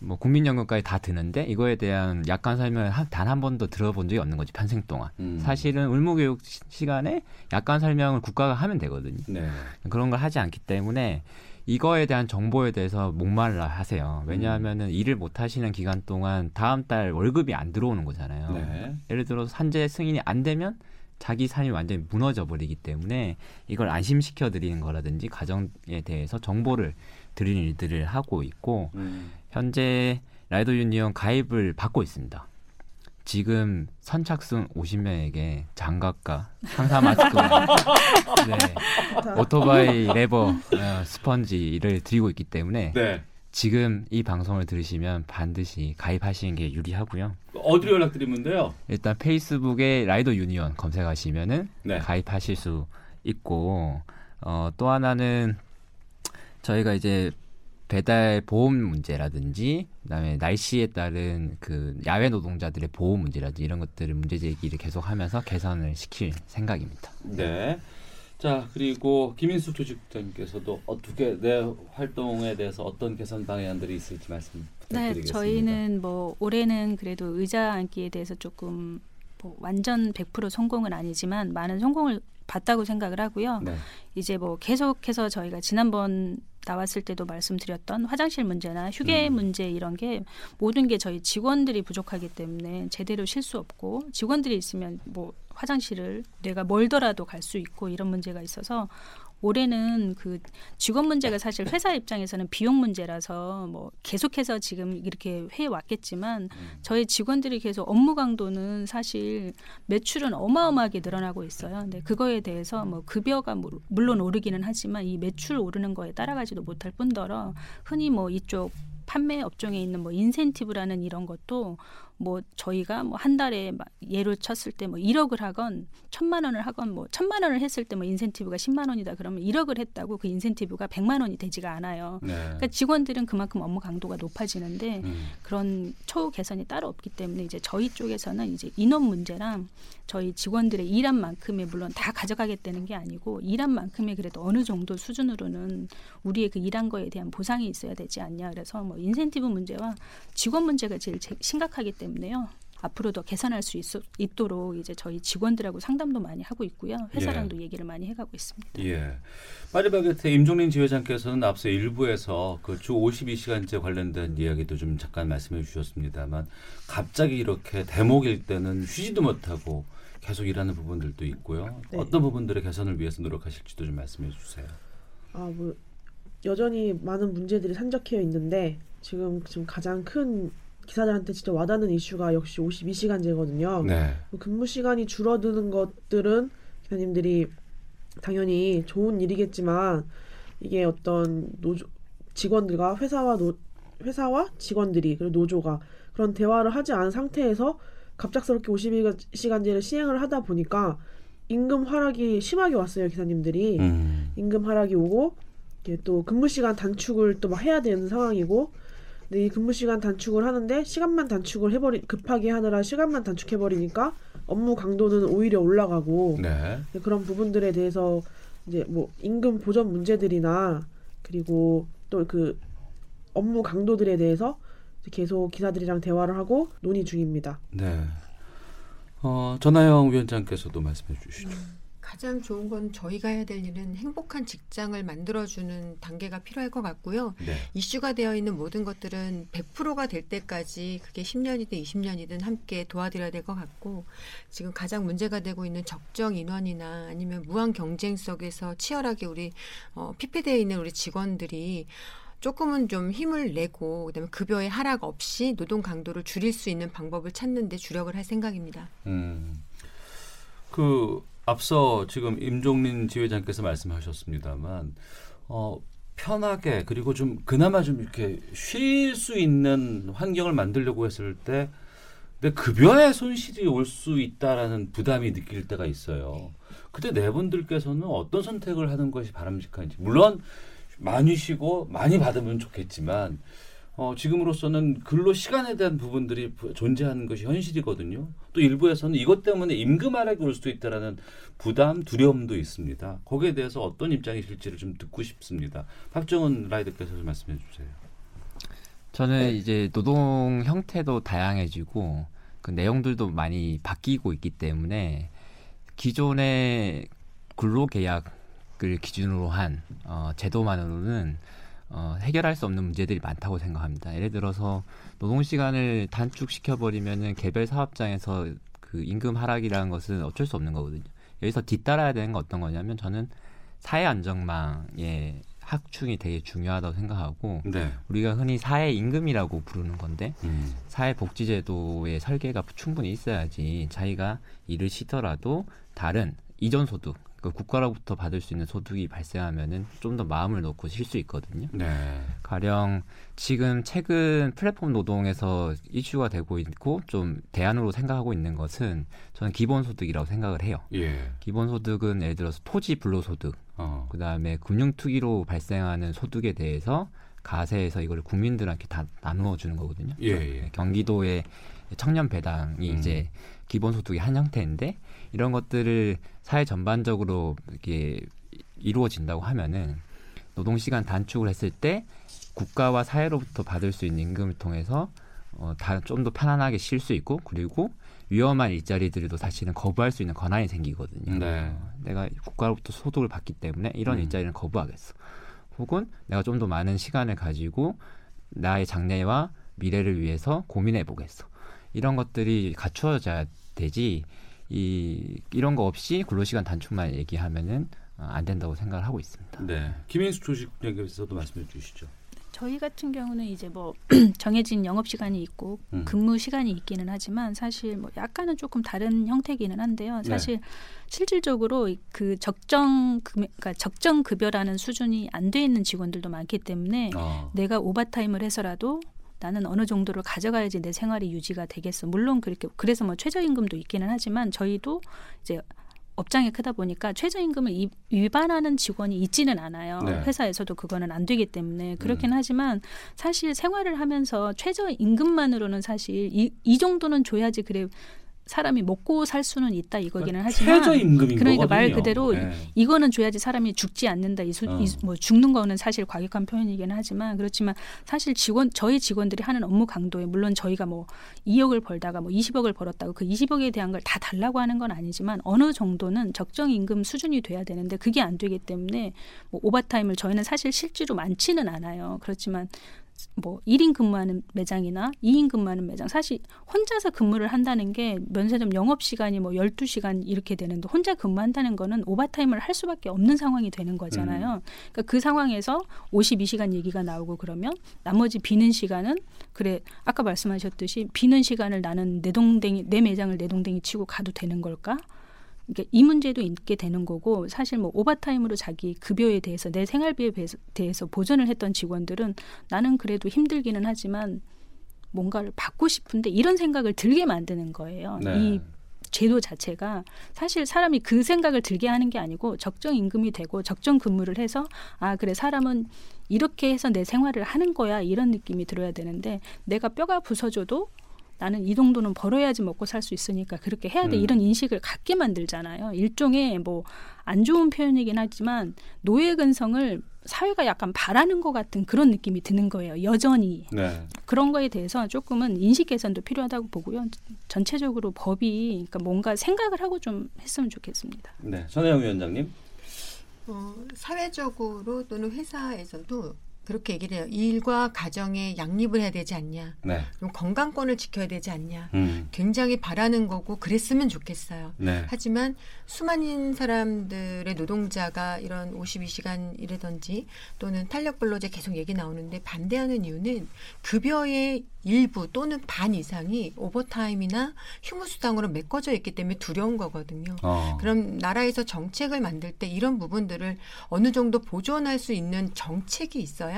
뭐 국민연금까지 다 드는데 이거에 대한 약관 설명을 단 한 번도 들어본 적이 없는 거지 평생 동안. 음. 사실은 의무교육 시- 시간에 약관 설명을 국가가 하면 되거든요. 네. 그런 걸 하지 않기 때문에 이거에 대한 정보에 대해서 목말라 하세요. 왜냐하면은 일을 못 하시는 기간 동안 다음 달 월급이 안 들어오는 거잖아요. 네. 예를 들어 산재 승인이 안 되면 자기 삶이 완전히 무너져 버리기 때문에 이걸 안심시켜 드리는 거라든지 가정에 대해서 정보를 드리는 일들을 하고 있고 음. 현재 라이더 유니언 가입을 받고 있습니다. 지금 선착순 50명에게 장갑과 황사 마스크, 네, 오토바이 레버 어, 스펀지를 드리고 있기 때문에 네. 지금 이 방송을 들으시면 반드시 가입하시는 게 유리하고요. 어디로 연락드리면 돼요? 일단 페이스북에 라이더 유니언 검색하시면은 네. 가입하실 수 있고 어, 또 하나는 저희가 이제 배달 보험 문제라든지 그다음에 날씨에 따른 그 야외 노동자들의 보호 문제라든지 이런 것들을 문제 제기를 계속하면서 개선을 시킬 생각입니다. 네. 자 그리고 김인숙 조직장님께서도 어떻게 내 활동에 대해서 어떤 개선 방향들이 있을지 말씀 네, 부탁드리겠습니다. 저희는 뭐 올해는 그래도 의자 앉기에 대해서 조금 뭐 완전 100% 성공은 아니지만 많은 성공을 봤다고 생각을 하고요. 네. 이제 뭐 계속해서 저희가 지난번 나왔을 때도 말씀드렸던 화장실 문제나 휴게 음. 문제 이런 게 모든 게 저희 직원들이 부족하기 때문에 제대로 쉴 수 없고 직원들이 있으면 뭐 화장실을 내가 멀더라도 갈 수 있고 이런 문제가 있어서 올해는 그 직원 문제가 사실 회사 입장에서는 비용 문제라서 뭐 계속해서 지금 이렇게 해 왔겠지만 저희 직원들이 계속 업무 강도는 사실 매출은 어마어마하게 늘어나고 있어요. 근데 그거에 대해서 뭐 급여가 물- 물론 오르기는 하지만 이 매출 오르는 거에 따라가지도 못할 뿐더러 흔히 뭐 이쪽 판매 업종에 있는 뭐 인센티브라는 이런 것도 뭐 저희가 뭐 한 달에 막 예를 쳤을 때 뭐 1억을 하건 천만 원을 하건 뭐 천만 원을 했을 때 뭐 인센티브가 10만 원이다 그러면 1억을 했다고 그 인센티브가 100만 원이 되지가 않아요. 네. 그러니까 직원들은 그만큼 업무 강도가 높아지는데 음. 그런 처우 개선이 따로 없기 때문에 이제 저희 쪽에서는 이제 인원 문제랑 저희 직원들의 일한 만큼의 물론 다 가져가겠다는 게 아니고 일한 만큼의 그래도 어느 정도 수준으로는 우리의 그 일한 거에 대한 보상이 있어야 되지 않냐 그래서 뭐 인센티브 문제와 직원 문제가 제일 제- 심각하기 때문에 요. 앞으로도 개선할 수 있, 있도록 이제 저희 직원들하고 상담도 많이 하고 있고요. 회사랑도 얘기를 많이 해가고 있습니다. 예. 파리바게트 임종린 지회장께서는 앞서 일부에서 그 주 52시간제 관련된 이야기도 좀 잠깐 말씀해 주셨습니다만 갑자기 이렇게 대목일 때는 쉬지도 못하고 계속 일하는 부분들도 있고요. 네. 어떤 부분들의 개선을 위해서 노력하실지도 좀 말씀해 주세요. 아, 뭐 여전히 많은 문제들이 산적해 있는데 지금 지금 가장 큰 기사들한테 진짜 와닿는 이슈가 역시 52시간제거든요. 네. 근무 시간이 줄어드는 것들은 기사님들이 당연히 좋은 일이겠지만 이게 어떤 노조 직원들과 회사와 노 회사와 직원들이 그리고 노조가 그런 대화를 하지 않은 상태에서 갑작스럽게 52시간제를 시행을 하다 보니까 임금 하락이 심하게 왔어요 기사님들이 음. 임금 하락이 오고 이게 또 근무 시간 단축을 또 막 해야 되는 상황이고 근데 이 근무 시간 단축을 하는데 시간만 단축을 해버리 급하게 하느라 시간만 단축해 버리니까 업무 강도는 오히려 올라가고 네. 네, 그런 부분들에 대해서 이제 뭐 임금 보전 문제들이나 그리고 또 그 업무 강도들에 대해서 계속 기사들이랑 대화를 하고 논의 중입니다. 네. 어, 전하영 위원장께서도 말씀해 주시죠. 가장 좋은 건 저희가 해야 될 일은 행복한 직장을 만들어주는 단계가 필요할 것 같고요. 네. 이슈가 되어 있는 모든 것들은 100%가 될 때까지 그게 10년이든 20년이든 함께 도와드려야 될 것 같고 지금 가장 문제가 되고 있는 적정 인원이나 아니면 무한 경쟁 속에서 치열하게 우리 어, 피폐되어 있는 우리 직원들이 조금은 좀 힘을 내고 그다음에 급여의 하락 없이 노동 강도를 줄일 수 있는 방법을 찾는 데 주력을 할 생각입니다. 음. 그 앞서 지금 임종린 지회장께서 말씀하셨습니다만 어 편하게 그리고 좀 그나마 좀 이렇게 쉴 수 있는 환경을 만들려고 했을 때 내 급여에 손실이 올 수 있다라는 부담이 느낄 때가 있어요. 그때 네 분들께서는 어떤 선택을 하는 것이 바람직한지 물론 많이 쉬고 많이 받으면 좋겠지만 어, 지금으로서는 근로 시간에 대한 부분들이 부- 존재하는 것이 현실이거든요. 또 일부에서는 이것 때문에 임금 하락이 올 수도 있다라는 부담, 두려움도 있습니다. 거기에 대해서 어떤 입장이실지를 좀 듣고 싶습니다. 박정은 라이더께서 좀 말씀해 주세요. 저는 이제 노동 형태도 다양해지고 그 내용들도 많이 바뀌고 있기 때문에 기존의 근로계약을 기준으로 한 어, 제도만으로는 어, 해결할 수 없는 문제들이 많다고 생각합니다. 예를 들어서 노동 시간을 단축시켜 버리면은 개별 사업장에서 그 임금 하락이라는 것은 어쩔 수 없는 거거든요. 여기서 뒤따라야 되는 건 어떤 거냐면 저는 사회 안정망의 확충이 되게 중요하다고 생각하고 네. 우리가 흔히 사회 임금이라고 부르는 건데 음. 사회 복지제도의 설계가 충분히 있어야지 자기가 일을 쉬더라도 다른 이전 소득 그 국가로부터 받을 수 있는 소득이 발생하면은 좀 더 마음을 놓고 쉴 수 있거든요. 네. 가령 지금 최근 플랫폼 노동에서 이슈가 되고 있고 좀 대안으로 생각하고 있는 것은 저는 기본소득이라고 생각을 해요. 예. 기본소득은 예를 들어서 토지 불로소득, 어. 그 다음에 금융투기로 발생하는 소득에 대해서 가세에서 이걸 국민들한테 다 나누어 주는 거거든요. 예, 예. 경기도의 청년 배당이 음. 이제 기본소득의 한 형태인데 이런 것들을 사회 전반적으로 이렇게 이루어진다고 하면은 노동 시간 단축을 했을 때 국가와 사회로부터 받을 수 있는 임금을 통해서 어, 좀더 편안하게 쉴 수 있고 그리고 위험한 일자리들도 사실은 거부할 수 있는 권한이 생기거든요. 네. 어, 내가 국가로부터 소득을 받기 때문에 이런 음. 일자리는 거부하겠어. 혹은 내가 좀 더 많은 시간을 가지고 나의 장래와 미래를 위해서 고민해 보겠어. 이런 것들이 갖추어져야 되지. 이 이런 거 없이 근로시간 단축만 얘기하면은 어, 안 된다고 생각을 하고 있습니다. 네. 김인수 조직장께서도 말씀해 주시죠. 저희 같은 경우는 이제 뭐 정해진 영업 시간이 있고 음. 근무 시간이 있기는 하지만 사실 뭐 약간은 조금 다른 형태기는 한데요. 네. 사실 실질적으로 이그 적정 급 그러니까 적정 급여라는 수준이 안 돼 있는 직원들도 많기 때문에 어. 내가 오버타임을 해서라도 나는 어느 정도를 가져가야지 내 생활이 유지가 되겠어. 물론 그렇게 그래서 뭐 최저임금도 있기는 하지만 저희도 이제 업장이 크다 보니까 최저임금을 이- 위반하는 직원이 있지는 않아요. 네. 회사에서도 그거는 안 되기 때문에 그렇긴 음. 하지만 사실 생활을 하면서 최저임금만으로는 사실 이, 이 정도는 줘야지 그래 사람이 먹고 살 수는 있다 이거기는 하지만 최저 임금인 그러니까 거거든요. 말 그대로 네. 이거는 줘야지 사람이 죽지 않는다. 이, 수, 어. 이 뭐 죽는 거는 사실 과격한 표현이긴 하지만 그렇지만 사실 직원 저희 직원들이 하는 업무 강도에 물론 저희가 뭐 2억을 벌다가 뭐 20억을 벌었다고 그 20억에 대한 걸 다 달라고 하는 건 아니지만 어느 정도는 적정 임금 수준이 돼야 되는데 그게 안 되기 때문에 뭐 오버타임을 저희는 사실 실제로 많지는 않아요. 그렇지만 뭐 1인 근무하는 매장이나 2인 근무하는 매장 사실 혼자서 근무를 한다는 게 면세점 영업 시간이 뭐 12시간 이렇게 되는데 혼자 근무한다는 거는 오버타임을 할 수밖에 없는 상황이 되는 거잖아요. 그러니까 그 상황에서 52시간 얘기가 나오고 그러면 나머지 비는 시간은 그래 아까 말씀하셨듯이 비는 시간을 나는 내 동댕이 내 매장을 내 동댕이 치고 가도 되는 걸까? 그러니까 이 문제도 있게 되는 거고 사실 뭐 오버타임으로 자기 급여에 대해서 내 생활비에 대해서- 대해서 보전을 했던 직원들은 나는 그래도 힘들기는 하지만 뭔가를 받고 싶은데 이런 생각을 들게 만드는 거예요. 네. 이 제도 자체가 사실 사람이 그 생각을 들게 하는 게 아니고 적정 임금이 되고 적정 근무를 해서 아 그래 사람은 이렇게 해서 내 생활을 하는 거야 이런 느낌이 들어야 되는데 내가 뼈가 부서져도 나는 이 정도는 벌어야지 먹고 살 수 있으니까 그렇게 해야 돼 음. 이런 인식을 갖게 만들잖아요. 일종의 뭐 안 좋은 표현이긴 하지만 노예 근성을 사회가 약간 바라는 것 같은 그런 느낌이 드는 거예요. 여전히 네. 그런 거에 대해서 조금은 인식 개선도 필요하다고 보고요. 전체적으로 법이 그러니까 뭔가 생각을 하고 좀 했으면 좋겠습니다. 네. 전혜영 위원장님. 어, 사회적으로 또는 회사에서도 그렇게 얘기를 해요. 일과 가정에 양립을 해야 되지 않냐. 네. 그럼 건강권을 지켜야 되지 않냐. 음. 굉장히 바라는 거고 그랬으면 좋겠어요. 네. 하지만 수많은 사람들의 노동자가 이런 52시간 이라든지 또는 탄력 근로제 계속 얘기 나오는데 반대하는 이유는 급여의 일부 또는 반 이상이 오버타임이나 휴무수당으로 메꿔져 있기 때문에 두려운 거거든요. 어. 그럼 나라에서 정책을 만들 때 이런 부분들을 어느 정도 보존할 수 있는 정책이 있어야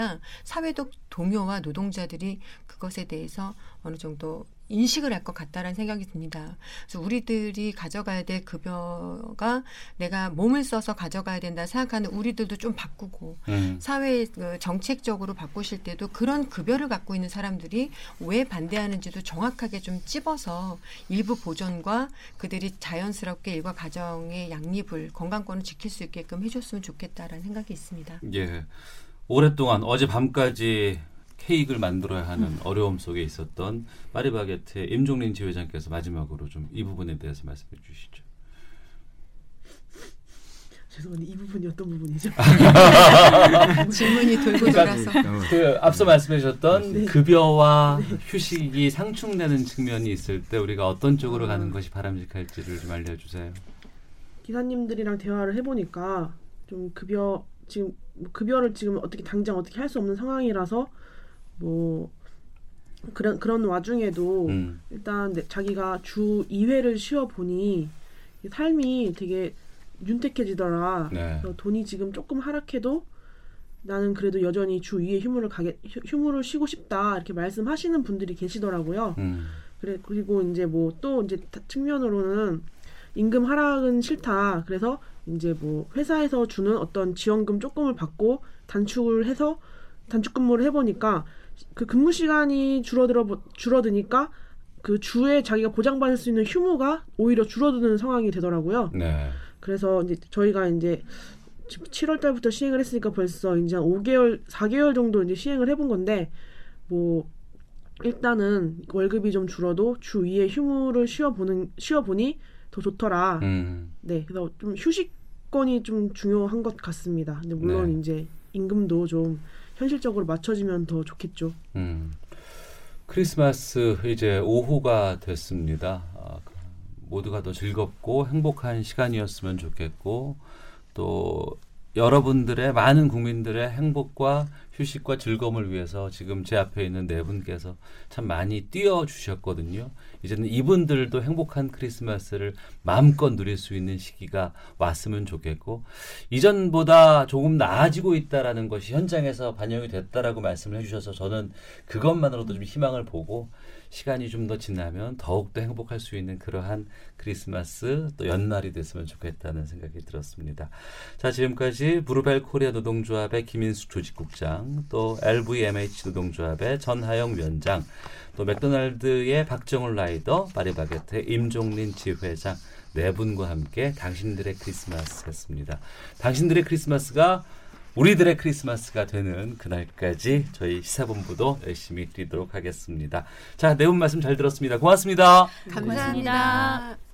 사회적 동요와 노동자들이 그것에 대해서 어느 정도 인식을 할 것 같다라는 생각이 듭니다. 그래서 우리들이 가져가야 될 급여가 내가 몸을 써서 가져가야 된다 생각하는 우리들도 좀 바꾸고 음. 사회 그 정책적으로 바꾸실 때도 그런 급여를 갖고 있는 사람들이 왜 반대하는지도 정확하게 좀 찝어서 일부 보존과 그들이 자연스럽게 일과 가정의 양립을 건강권을 지킬 수 있게끔 해줬으면 좋겠다라는 생각이 있습니다. 예. 오랫동안 어제 밤까지 케이크를 만들어야 하는 음. 어려움 속에 있었던 파리바게트의 임종린 지회장께서 마지막으로 좀 이 부분에 대해서 말씀해 주시죠. 죄송한데 이 부분이 어떤 부분이죠? 질문이 돌고 돌아서 그 앞서 말씀해 주셨던 네. 급여와 휴식이 상충되는 측면이 있을 때 우리가 어떤 쪽으로 가는 것이 바람직할지를 좀 알려주세요. 기사님들이랑 대화를 해보니까 좀 급여 지금 뭐 급여를 지금 어떻게 당장 어떻게 할 수 없는 상황이라서 뭐 그런 그런 와중에도 음. 일단 내- 자기가 주 2회를 쉬어 보니 삶이 되게 윤택해지더라. 네. 돈이 지금 조금 하락해도 나는 그래도 여전히 주 2회 휴무를 가게 휴- 휴무를 쉬고 싶다 이렇게 말씀하시는 분들이 계시더라고요. 음. 그래 그리고 이제 뭐 또 이제 다- 측면으로는 임금 하락은 싫다. 그래서 이제 뭐 회사에서 주는 어떤 지원금 조금을 받고 단축을 해서 단축 근무를 해보니까 그 근무 시간이 줄어들어 보- 줄어드니까 그 주에 자기가 보장받을 수 있는 휴무가 오히려 줄어드는 상황이 되더라고요. 네. 그래서 이제 저희가 이제 7월 달부터 시행을 했으니까 벌써 이제 한 5개월, 4개월 정도 이제 시행을 해본 건데 뭐 일단은 월급이 좀 줄어도 주 2회 휴무를 쉬어 보는 쉬어 보니 더 좋더라. 음. 네, 그래서 좀 휴식권이 좀 중요한 것 같습니다. 근데 물론 네. 이제 임금도 좀 현실적으로 맞춰지면 더 좋겠죠. 음. 크리스마스 이제 오후가 됐습니다. 아, 그 모두가 더 즐겁고 행복한 시간이었으면 좋겠고 또 여러분들의 많은 국민들의 행복과 휴식과 즐거움을 위해서 지금 제 앞에 있는 네 분께서 참 많이 뛰어 주셨거든요. 이제는 이분들도 행복한 크리스마스를 마음껏 누릴 수 있는 시기가 왔으면 좋겠고 이전보다 조금 나아지고 있다라는 것이 현장에서 반영이 됐다라고 말씀을 해주셔서 저는 그것만으로도 좀 희망을 보고 시간이 좀 더 지나면 더욱더 행복할 수 있는 그러한 크리스마스 또 연말이 됐으면 좋겠다는 생각이 들었습니다. 자, 지금까지 부루벨 코리아 노동조합의 김인숙 조직국장, 또 LVMH 노동조합의 전하영 위원장, 또 맥도날드의 박정훈 라이더, 파리바게뜨의 임종린 지회장 네 분과 함께 당신들의 크리스마스였습니다. 당신들의 크리스마스가 우리들의 크리스마스가 되는 그날까지 저희 시사본부도 열심히 뛰도록 하겠습니다. 자, 네분 말씀 잘 들었습니다. 고맙습니다. 감사합니다. Have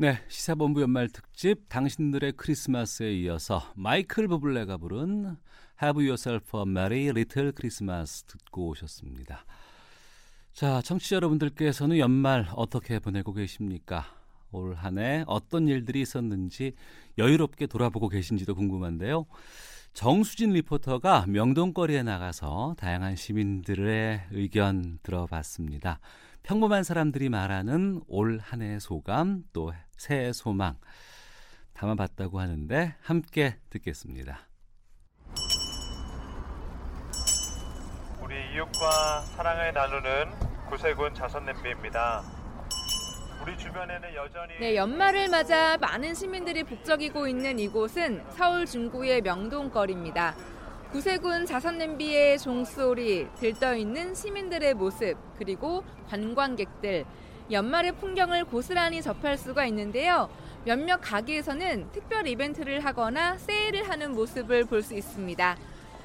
네, 시사본부 연말 특집 당신들의 크리스마스에 이어서 마이클 부블레가 부른 Have Yourself a Merry Little Christmas 듣고 오셨습니다. 자, 청취자 여러분들께서는 연말 어떻게 보내고 계십니까? 올 한 해 어떤 일들이 있었는지 여유롭게 돌아보고 계신지도 궁금한데요. 정수진 리포터가 명동거리에 나가서 다양한 시민들의 의견 들어봤습니다. 평범한 사람들이 말하는 올 한 해의 소감 또 새해 소망 담아봤다고 하는데 함께 듣겠습니다. 우리 이웃과 사랑을 나누는 구세군 자선 냄비입니다. 우리 주변에는 여전히 네, 연말을 맞아 많은 시민들이 북적이고 있는 이곳은 서울 중구의 명동거리입니다. 구세군 자선 냄비의 종소리, 들떠있는 시민들의 모습, 그리고 관광객들, 연말의 풍경을 고스란히 접할 수가 있는데요. 몇몇 가게에서는 특별 이벤트를 하거나 세일을 하는 모습을 볼 수 있습니다.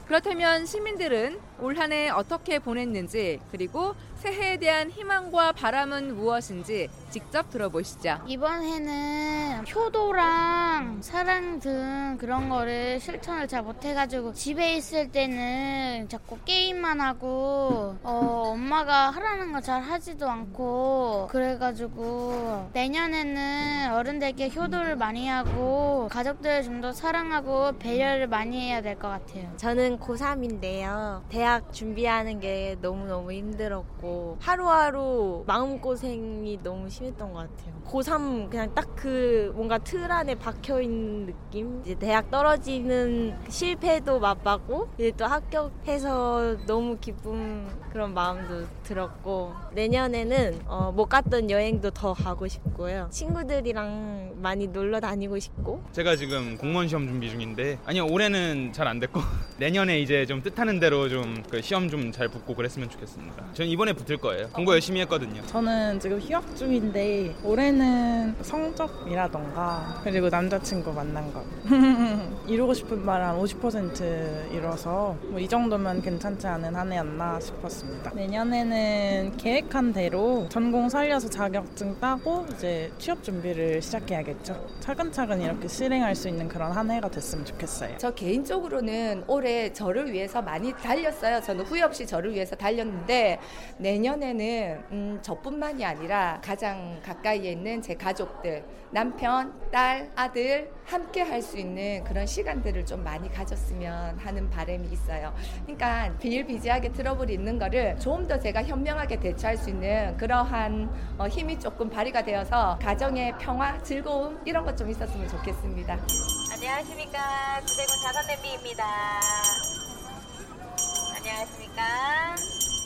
그렇다면 시민들은 올 한 해 어떻게 보냈는지 그리고 새해에 대한 희망과 바람은 무엇인지 직접 들어보시죠. 이번 해는 효도랑 사랑 등 그런 거를 실천을 잘 못해가지고 집에 있을 때는 자꾸 게임만 하고 어, 엄마가 하라는 거 잘 하지도 않고 그래가지고 내년에는 어른들께 효도를 많이 하고 가족들을 좀 더 사랑하고 배려를 많이 해야 될 것 같아요. 저는 고3인데요. 대학 준비하는 게 너무너무 힘들었고 하루하루 마음고생이 너무 심했던 것 같아요. 고3 그냥 딱 그 뭔가 틀 안에 박혀있는 느낌? 이제 대학 떨어지는 실패도 맛봤고 이제 또 합격해서 너무 기쁜 그런 마음도 들었고 내년에는 어, 못 갔던 여행도 더 가고 싶고요. 친구들이랑 많이 놀러 다니고 싶고 제가 지금 공무원 시험 준비 중인데 아니요 올해는 잘 안 됐고 내년에 이제 좀 뜻하는 대로 좀 그 시험 좀 잘 붙고 그랬으면 좋겠습니다. 전 이번에 붙을 거예요. 공부 열심히 했거든요. 저는 지금 휴학 중인데 올해는 성적이라던가 그리고 남자친구 만난 거 이루고 싶은 말은 50% 이뤄서 뭐 이 정도면 괜찮지 않은 한 해였나 싶었습니다. 내년에는 계획 한 대로 전공 살려서 자격증 따고 이제 취업 준비를 시작해야겠죠. 차근차근 이렇게 실행할 수 있는 그런 한 해가 됐으면 좋겠어요. 저 개인적으로는 올해 저를 위해서 많이 달렸어요. 저는 후회 없이 저를 위해서 달렸는데 내년에는 음, 저뿐만이 아니라 가장 가까이에 있는 제 가족들, 남편, 딸, 아들 함께 할 수 있는 그런 시간들을 좀 많이 가졌으면 하는 바람이 있어요. 그러니까 비일비재하게 트러블이 있는 거를 좀 더 제가 현명하게 대처할 수 있는 그러한 어, 힘이 조금 발휘가 되어서 가정의 평화, 즐거움 이런 것 좀 있었으면 좋겠습니다. 안녕하십니까 구세군 자선냄비입니다. 안녕하십니까.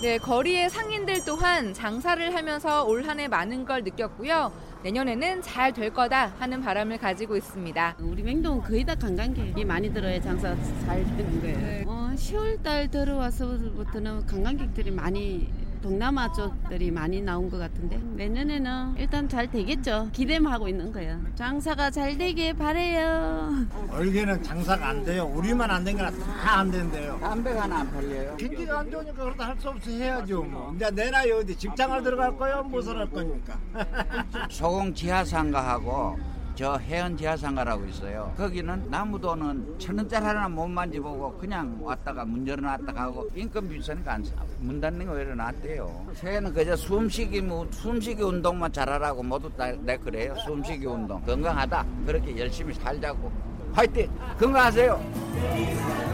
네, 거리의 상인들 또한 장사를 하면서 올 한 해 많은 걸 느꼈고요. 내년에는 잘 될 거다 하는 바람을 가지고 있습니다. 우리 맹동은 거의 다 관광객이 많이 들어야 장사 잘 되는 거예요. 어, 10월 달 들어와서부터는 관광객들이 많이 동남아 쪽들이 많이 나온 것 같은데 내년에는 일단 잘 되겠죠. 기대만 하고 있는 거예요. 장사가 잘 되길 바래요. 얼개는 장사가 안 돼요. 우리만 안 된 거라 다 안 된대요. 담배가 하나 안 팔려요. 경기가 안 좋으니까 그렇다 할 수 없이 해야죠. 뭐. 이제 내 나이 어디 직장을 들어갈 거예요? 무엇을 할 거니까. 소공 지하상가하고 저 해안 지하상가라고 있어요. 거기는 나무도는 천 원짜리 하나 못 만져보고 그냥 왔다가 문 열어놨다가 하고 인건비 있으니까 안 사. 문 닫는 거 외로 놨대요. 새해는 그저 숨쉬기 무- 숨쉬기 운동만 잘하라고 모두 다내 그래요. 숨쉬기 운동 건강하다. 그렇게 열심히 살자고. 화이팅! 건강하세요.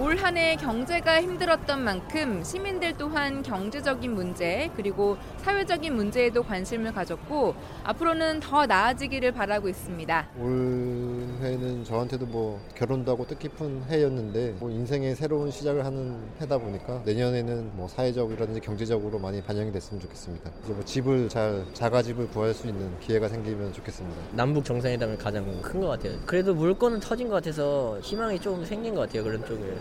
올 한 해 경제가 힘들었던 만큼 시민들 또한 경제적인 문제 그리고 사회적인 문제에도 관심을 가졌고 앞으로는 더 나아지기를 바라고 있습니다. 올해는 저한테도 뭐 결혼도 하고 뜻깊은 해였는데 뭐 인생의 새로운 시작을 하는 해다 보니까 내년에는 뭐 사회적이라든지 경제적으로 많이 반영이 됐으면 좋겠습니다. 이제 뭐 집을 잘 자가 집을 구할 수 있는 기회가 생기면 좋겠습니다. 남북 정상회담이 가장 큰 것 같아요. 그래도 물꼬는 터진 것 같아서 희망이 좀 생긴 것 같아요. 그런 쪽에.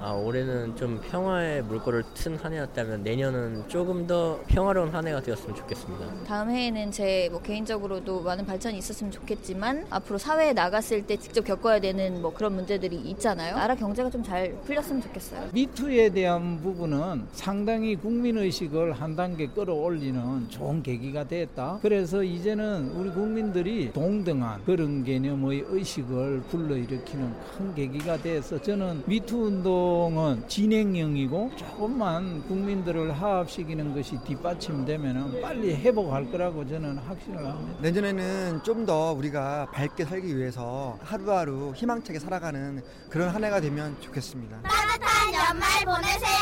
아 올해는 좀 평화의 물꼬를 튼 한 해였다면 내년은 조금 더 평화로운 한 해가 되었으면 좋겠습니다. 다음 해에는 제 뭐 개인적으로도 많은 발전이 있었으면 좋겠지만 앞으로 사회에 나갔을 때 직접 겪어야 되는 뭐 그런 문제들이 있잖아요. 나라 경제가 좀 잘 풀렸으면 좋겠어요. 미투에 대한 부분은 상당히 국민의식을 한 단계 끌어올리는 좋은 계기가 됐다. 그래서 이제는 우리 국민들이 동등한 그런 개념의 의식을 불러일으키는 큰 계기가 돼서 저는 미투 운동 은 진행형이고 조금만 국민들을 화합시키는 것이 뒷받침되면 빨리 회복할 거라고 저는 확신을 합니다. 내년에는 좀 더 우리가 밝게 살기 위해서 하루하루 희망차게 살아가는 그런 한 해가 되면 좋겠습니다. 따뜻한 연말 보내세요.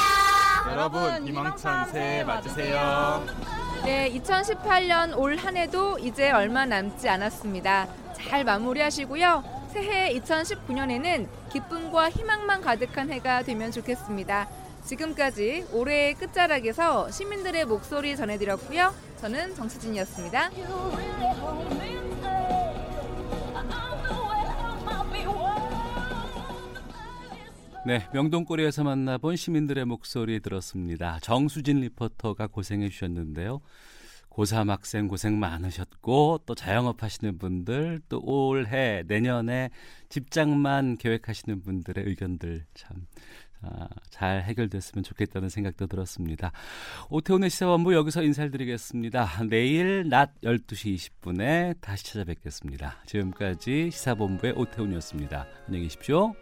여러분 희망찬 새해 맞으세요. 네, 2018년 올 한 해도 이제 얼마 남지 않았습니다. 잘 마무리하시고요. 새해 2019년에는 기쁨과 희망만 가득한 해가 되면 좋겠습니다. 지금까지 올해의 끝자락에서 시민들의 목소리 전해드렸고요. 저는 정수진이었습니다. 네, 명동거리에서 만나본 시민들의 목소리 들었습니다. 정수진 리포터가 고생해 주셨는데요. 고3 학생 고생 많으셨고 또 자영업 하시는 분들 또 올해 내년에 직장만 계획하시는 분들의 의견들 참 아, 잘 해결됐으면 좋겠다는 생각도 들었습니다. 오태훈의 시사본부 여기서 인사를 드리겠습니다. 내일 낮 12시 20분에 다시 찾아뵙겠습니다. 지금까지 시사본부의 오태훈이었습니다. 안녕히 계십시오.